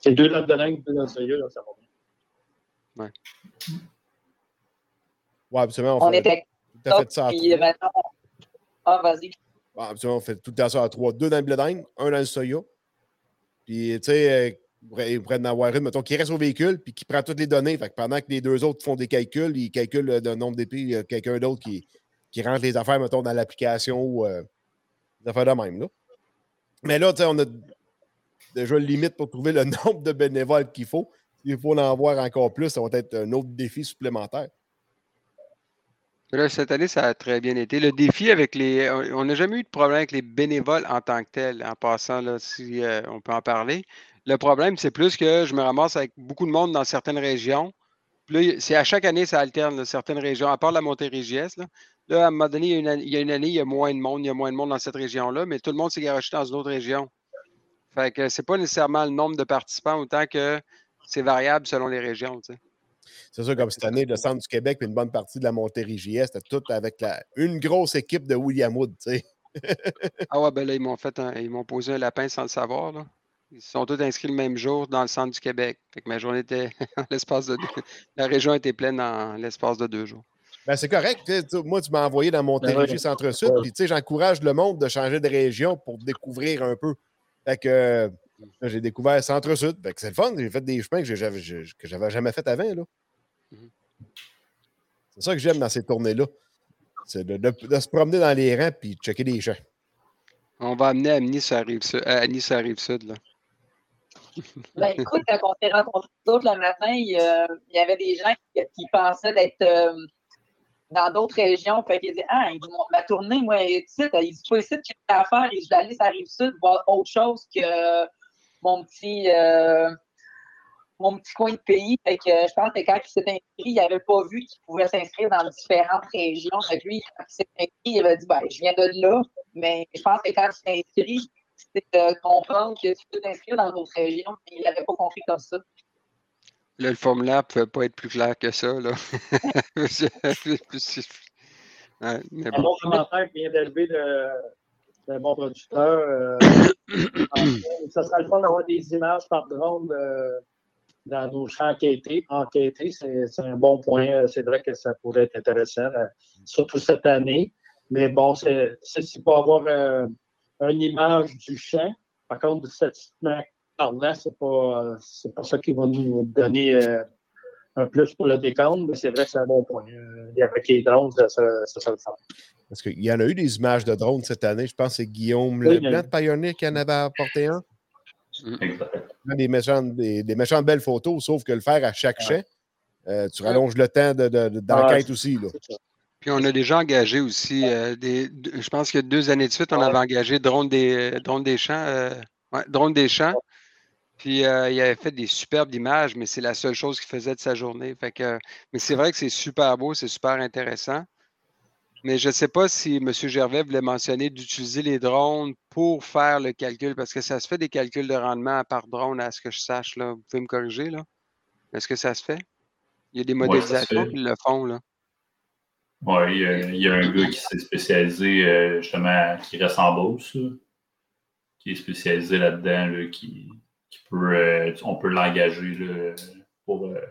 C'est deux lames de langue, deux lames de ça va bien. Ouais. Ouais, absolument. On, on était tout à fait ça. Puis maintenant, ah, vas-y. Bon, on fait tout le temps ça à trois. Deux dans le Bledin, un dans le Soya. Puis, tu sais, euh, ils en avoir une, mettons, qui reste au véhicule, puis qui prend toutes les données. Fait que pendant que les deux autres font des calculs, ils calculent le nombre d'épées, il y a quelqu'un d'autre qui, qui rentre les affaires, mettons, dans l'application ou euh, des affaires de même. Là. Mais là, tu sais, on a déjà limite pour trouver le nombre de bénévoles qu'il faut. S'il faut en avoir encore plus, ça va être un autre défi supplémentaire cette année, ça a très bien été. Le défi avec les. On n'a jamais eu de problème avec les bénévoles en tant que tels, en passant, là, si euh, on peut en parler. Le problème, c'est plus que je me ramasse avec beaucoup de monde dans certaines régions. C'est à chaque année, ça alterne, certaines régions, à part la Montérégiesse. Là. là, à un moment donné, il y, a une, année, il y a moins de monde, il y a moins de monde dans cette région-là, mais tout le monde s'est garoché dans une autre région. Fait que c'est pas nécessairement le nombre de participants, autant que c'est variable selon les régions. C'est ça, comme cette année, le centre du Québec et une bonne partie de la Montérégie c'était tout avec la, une grosse équipe de William Wood, tu sais. ah ouais, ben là, ils m'ont fait ils m'ont posé un lapin sans le savoir. Là. Ils sont tous inscrits le même jour dans le centre du Québec. Fait que ma journée était en l'espace de deux. La région était pleine en l'espace de deux jours. Ben, c'est correct. Moi, tu m'as envoyé dans Montérégie Centre-Sud. Puis, tu sais, j'encourage le monde de changer de région pour découvrir un peu. Fait que j'ai découvert Centre-Sud. Fait que c'est le fun. J'ai fait des chemins que j'avais jamais fait avant. Là. C'est ça que j'aime dans ces tournées-là. C'est de, se promener dans les rangs et de checker des champs. On va amener à Nice à Rive Sud. Là. Ben, écoute, quand on s'est rencontrés d'autres le matin, il, y avait des gens qui, pensaient d'être euh, dans d'autres régions. Fait qu'ils disaient Ah, ma tournée, moi, il dit pas ici que j'ai à faire et je vais aller sur sud voir autre chose que mon petit. Euh, mon petit coin de pays. Fait que je pense que quand il s'est inscrit, il n'avait pas vu qu'il pouvait s'inscrire dans différentes régions. Fait lui, quand il s'est inscrit, il avait dit ben, je viens de là. Mais je pense que quand il s'est inscrit, c'était de comprendre que tu peux t'inscrire dans d'autres régions. Il n'avait pas compris comme ça. Le formulaire ne pouvait pas être plus clair que ça. Là. ouais, mais bon. Un bon commentaire qui vient d'élever d'un bon producteur. Euh, ça sera le fun d'avoir des images par drone de, dans nos champs enquêtés. Enquêtés, c'est un bon point. C'est vrai que ça pourrait être intéressant, euh, surtout cette année. Mais bon, c'est pour avoir euh, une image du champ. Par contre, statistiquement parlant, c'est pas, pas ça qui va nous donner euh, un plus pour le décompte, mais c'est vrai que c'est un bon point. avec les drones, ça, ça, ça, le Parce qu'il y en a eu des images de drones cette année. Je pense que c'est Guillaume oui, Leblanc de Pioneer qui en avait apporté un. Des méchantes, des, méchantes belles photos, sauf que le faire à chaque champ, euh, tu rallonges le temps d'enquête aussi. Là. Puis on a déjà engagé aussi, euh, des, je pense que deux années de suite, on avait engagé Drone des, drone des champs. Euh, drone des champs. Puis il avait fait des superbes images, mais c'est la seule chose qu'il faisait de sa journée. Fait que, mais c'est vrai que c'est super beau, c'est super intéressant. Mais je ne sais pas si M. Gervais voulait mentionner d'utiliser les drones pour faire le calcul, parce que ça se fait des calculs de rendement par drone, à ce que je sache. Là. Vous pouvez me corriger, là? Est-ce que ça se fait? Il y a des modélisations qui le font, là. Oui, il, y a un gars qui s'est spécialisé, euh, justement, qui reste en qui est spécialisé là-dedans, qui, peut, euh, on peut l'engager pour, euh,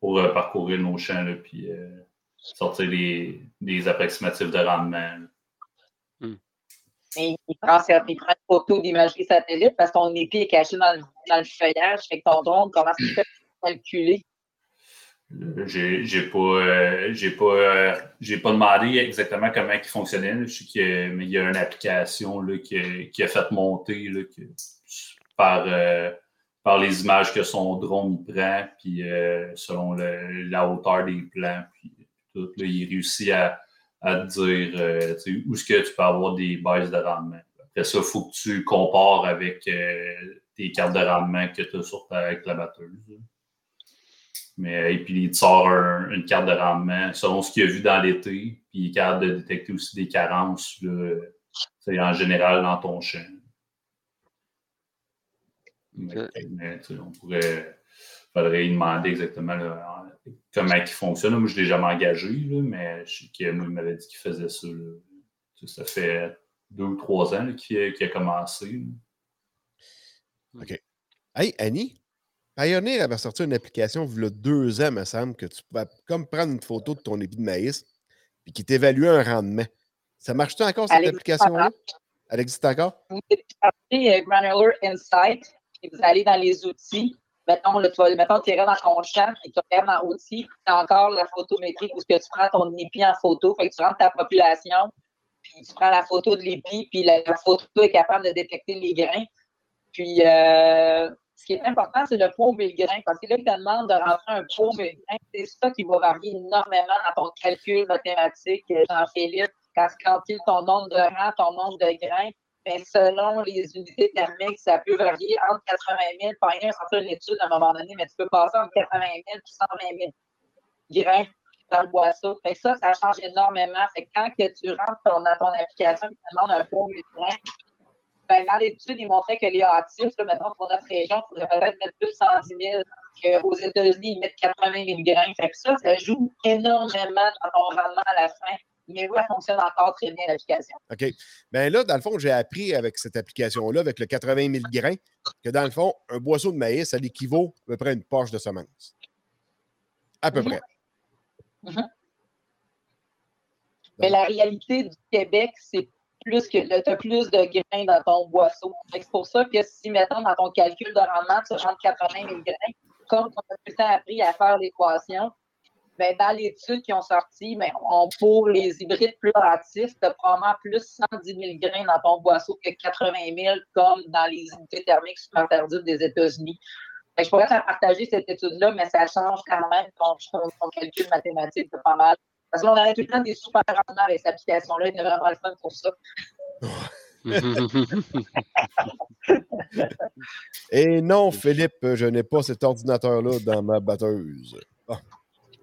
pour parcourir nos champs, là, puis sortir des, des approximatifs de rendement. Hmm. il, prend, une photo d'imagerie satellite parce que ton épi est caché dans le, dans le feuillage. Fait que ton drone, comment tu fais pour calculer? J'ai pas, euh, j'ai pas, euh, j'ai pas demandé exactement comment il fonctionnait. Je sais qu'il il y a une application là, qui, qui, a fait monter là, par, euh, par les images que son drone prend, puis selon la hauteur des plans. Puis, il réussit à, te dire euh, où est-ce que tu peux avoir des baisses de rendement. Après ça, il faut que tu compares avec euh, tes cartes de rendement que tu as sur ta, avec la batteuse. Mais, et puis, il te sort une carte de rendement selon ce qu'il a vu dans l'été, puis il est capable de détecter aussi des carences en général dans ton champ. Mais, on pourrait faudrait lui demander exactement comment il fonctionne. Moi, je ne l'ai jamais engagé, mais je sais qu'il m'avait dit qu'il faisait ça. Ça fait deux ou trois ans qu'il a, commencé. OK. Hey, Annie, Pioneer avait sorti une application il y a deux ans, me semble, que tu pouvais comme prendre une photo de ton épi de maïs et qui t'évaluait un rendement. Ça marche-tu encore, cette application-là? Elle existe encore? Vous avez Granular Insight et vous allez dans les outils mettons, tu vas, mettons, tu irais dans ton champ et tu regardes dans outils, tu as encore la photométrie où que tu prends ton épi en photo, fait que tu rentres ta population, puis tu prends la photo de l'épi, puis la, photo est capable de détecter les grains. Puis, euh, ce qui est important, c'est le le grain, parce que là, il te demande de rentrer un le grain. C'est ça qui va varier énormément dans ton calcul mathématique, Jean-Philippe, quand tu calcules ton nombre de rangs, ton nombre de grains mais selon les unités thermiques, ça peut varier entre 80 000. Par exemple, sortir une étude à un moment donné, mais tu peux passer entre 80 000 et 120 000 grains dans le boisseau. Ça, ça change énormément. Quand tu rentres dans ton application et tu demandes un pot de grains, ben, dans l'étude, ils montraient que les hâtifs, maintenant pour notre région, il faudrait peut-être mettre plus de 110 000 qu'aux États-Unis, ils mettent 80 000 grains. Fait que ça, ça joue énormément dans ton rendement à la fin mais oui, elle fonctionne encore très bien, l'application. OK. Bien là, dans le fond, j'ai appris avec cette application-là, avec le 80 000 grains, que dans le fond, un boisseau de maïs, ça l'équivaut à peu près à une poche de semences. À peu mhm. près. Mhm. Mais la réalité du Québec, c'est plus que tu as plus de grains dans ton boisseau. C'est pour ça que si, mettons, dans ton calcul de rendement, tu rentres 80 000 grains, comme on a tout le temps appris à faire l'équation, ben, dans l'étude qui ont sorti, ben, on, pour les hybrides plus actifs, tu probablement plus 110 000 grains dans ton boisseau que 80 000 comme dans les unités thermiques super interdites des États-Unis. Je pourrais faire partager cette étude-là, mais ça change quand même ton, ton, calcul mathématique de pas mal. Parce qu'on a tout le temps des super rendements avec cette application-là. Il a vraiment le fun pour ça. Et non, Philippe, je n'ai pas cet ordinateur-là dans ma batteuse.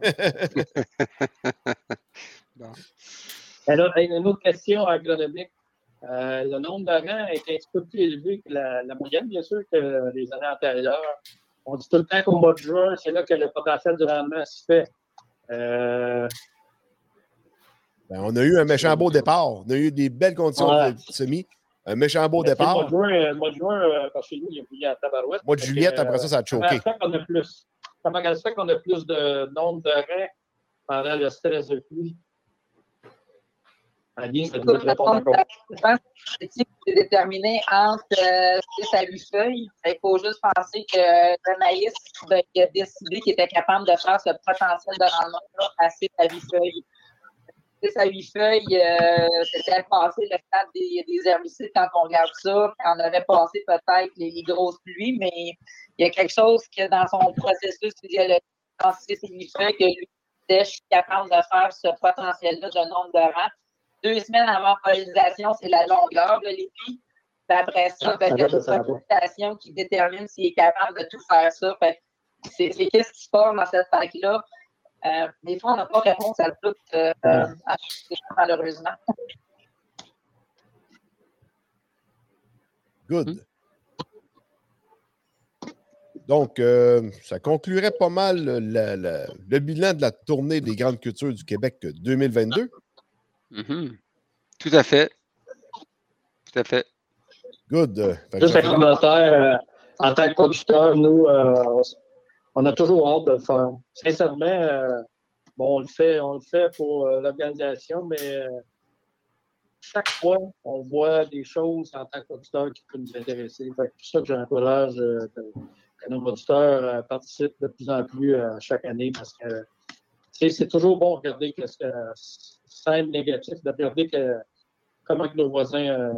Alors, une autre question agronomique. Euh, le nombre de rangs est un petit peu plus élevé que la, moyenne, bien sûr, que les années antérieures. On dit tout le temps qu'au mois de juin, c'est là que le potentiel du rendement se fait. Euh, ben, on a eu un méchant beau départ. On a eu des belles conditions de semi. Un méchant beau départ. Le mois de juin, le mois de juin parce que nous, il y a plus à tabarouette. mois de juillet, après ça, ça a choqué. A plus? Comment ça fait qu'on a plus de nombre de rangs pendant le stress de pluie? Je pense que c'est déterminé entre 6 euh, à 8 feuilles. Il faut juste penser que le maïs a décidé qu'il était capable de faire ce potentiel de rendement à 6 à 8 feuilles. 6 à 8 feuilles, euh, c'était passé le stade des, des, herbicides quand on regarde ça. On avait passé peut-être les, grosses pluies, mais il y a quelque chose que dans son processus physiologique, dans 6 à 8 feuilles, que lui était capable de faire ce potentiel-là de nombre de rangs deux semaines avant pollinisation, c'est la longueur de l'épi. Après ça, ben, c'est la pollinisation qui détermine s'il est capable de tout faire ça. C'est qu'est-ce qui se passe dans cette vague-là. Euh, des fois, on n'a pas réponse à tout, euh, à malheureusement. Good. Donc, euh, ça conclurait pas mal le bilan de la tournée des grandes cultures du Québec 2022. Mhm. Tout à fait. Tout à fait. Good. Juste un commentaire. Euh, en tant que producteur, nous, euh, on a toujours hâte de le faire. Sincèrement, euh, bon, on le fait, on le fait pour l'organisation, mais chaque fois, on voit des choses en tant que producteur qui peuvent nous intéresser. C'est pour ça que j'encourage que, nos producteurs participent de plus en plus chaque année parce que c'est toujours bon de regarder ce que scène négative, de regarder que, comment nos voisins euh,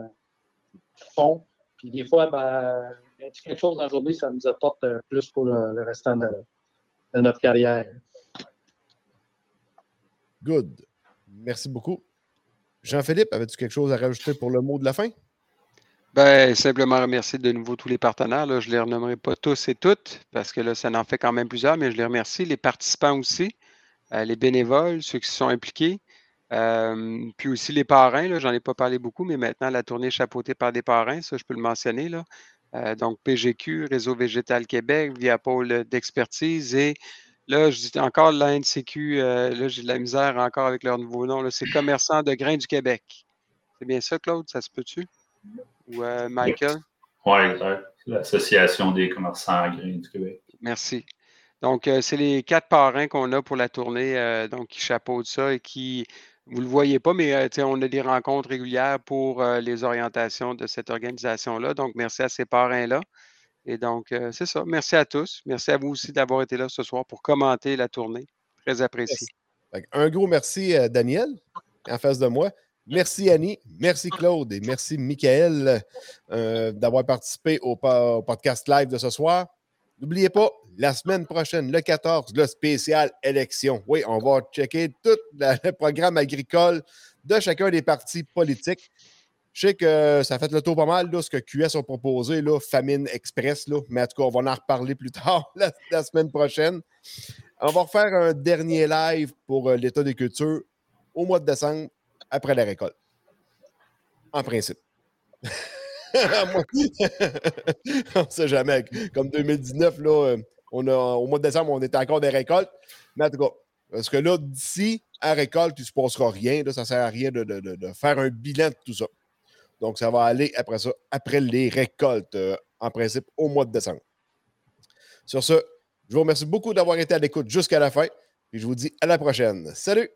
font. Puis des fois, ben, quelque chose dans la journée, ça nous apporte euh, plus pour le, restant de, notre carrière? Good. Merci beaucoup. Jean-Philippe, avais-tu quelque chose à rajouter pour le mot de la fin? Ben, simplement remercier de nouveau tous les partenaires. Je ne les renommerai pas tous et toutes parce que là, ça en fait quand même plusieurs, mais je les remercie. Les participants aussi, euh, les bénévoles, ceux qui se sont impliqués. Euh, puis aussi les parrains, j'en ai pas parlé beaucoup, mais maintenant la tournée est chapeautée par des parrains, ça je peux le mentionner. Là. Euh, donc PGQ, Réseau Végétal Québec, via pôle d'expertise et là, je dis encore l'ANCQ, là j'ai de la misère encore avec leur nouveau nom, c'est Commerçants de grains du Québec. C'est bien ça, Claude? Ça se peut-tu? Ou Michael? Oui, exact. L'Association des commerçants à grains du Québec. Merci. Donc, c'est les quatre parrains qu'on a pour la tournée, donc qui chapeautent ça et qui, vous ne le voyez pas, mais on a des rencontres régulières pour les orientations de cette organisation-là. Donc, merci à ces parrains-là. Et donc, c'est ça. Merci à tous. Merci à vous aussi d'avoir été là ce soir pour commenter la tournée. Très apprécié. Un gros merci à Daniel en face de moi. Merci Annie, merci Claude et merci Michael d'avoir participé au podcast live de ce soir. N'oubliez pas, la semaine prochaine, le 14, le spécial élection. Oui, on va checker tout le programme agricole de chacun des partis politiques. Je sais que ça fait le tour pas mal, là, ce que QS a proposé, là, Famine Express, là, mais en tout cas, on va en reparler plus tard la, semaine prochaine. On va refaire un dernier live pour euh, l'état des cultures au mois de décembre, après la récolte. En principe. on sait jamais. Comme 2019, là, euh, on a, au mois de décembre, on était encore des récoltes. Mais en tout cas, parce que là, d'ici à récolte, il ne se passera rien. ça ne sert à rien de, faire un bilan de tout ça. Donc, ça va aller après ça, après les récoltes, euh, en principe, au mois de décembre. Sur ce, je vous remercie beaucoup d'avoir été à l'écoute jusqu'à la fin. Et je vous dis à la prochaine. Salut!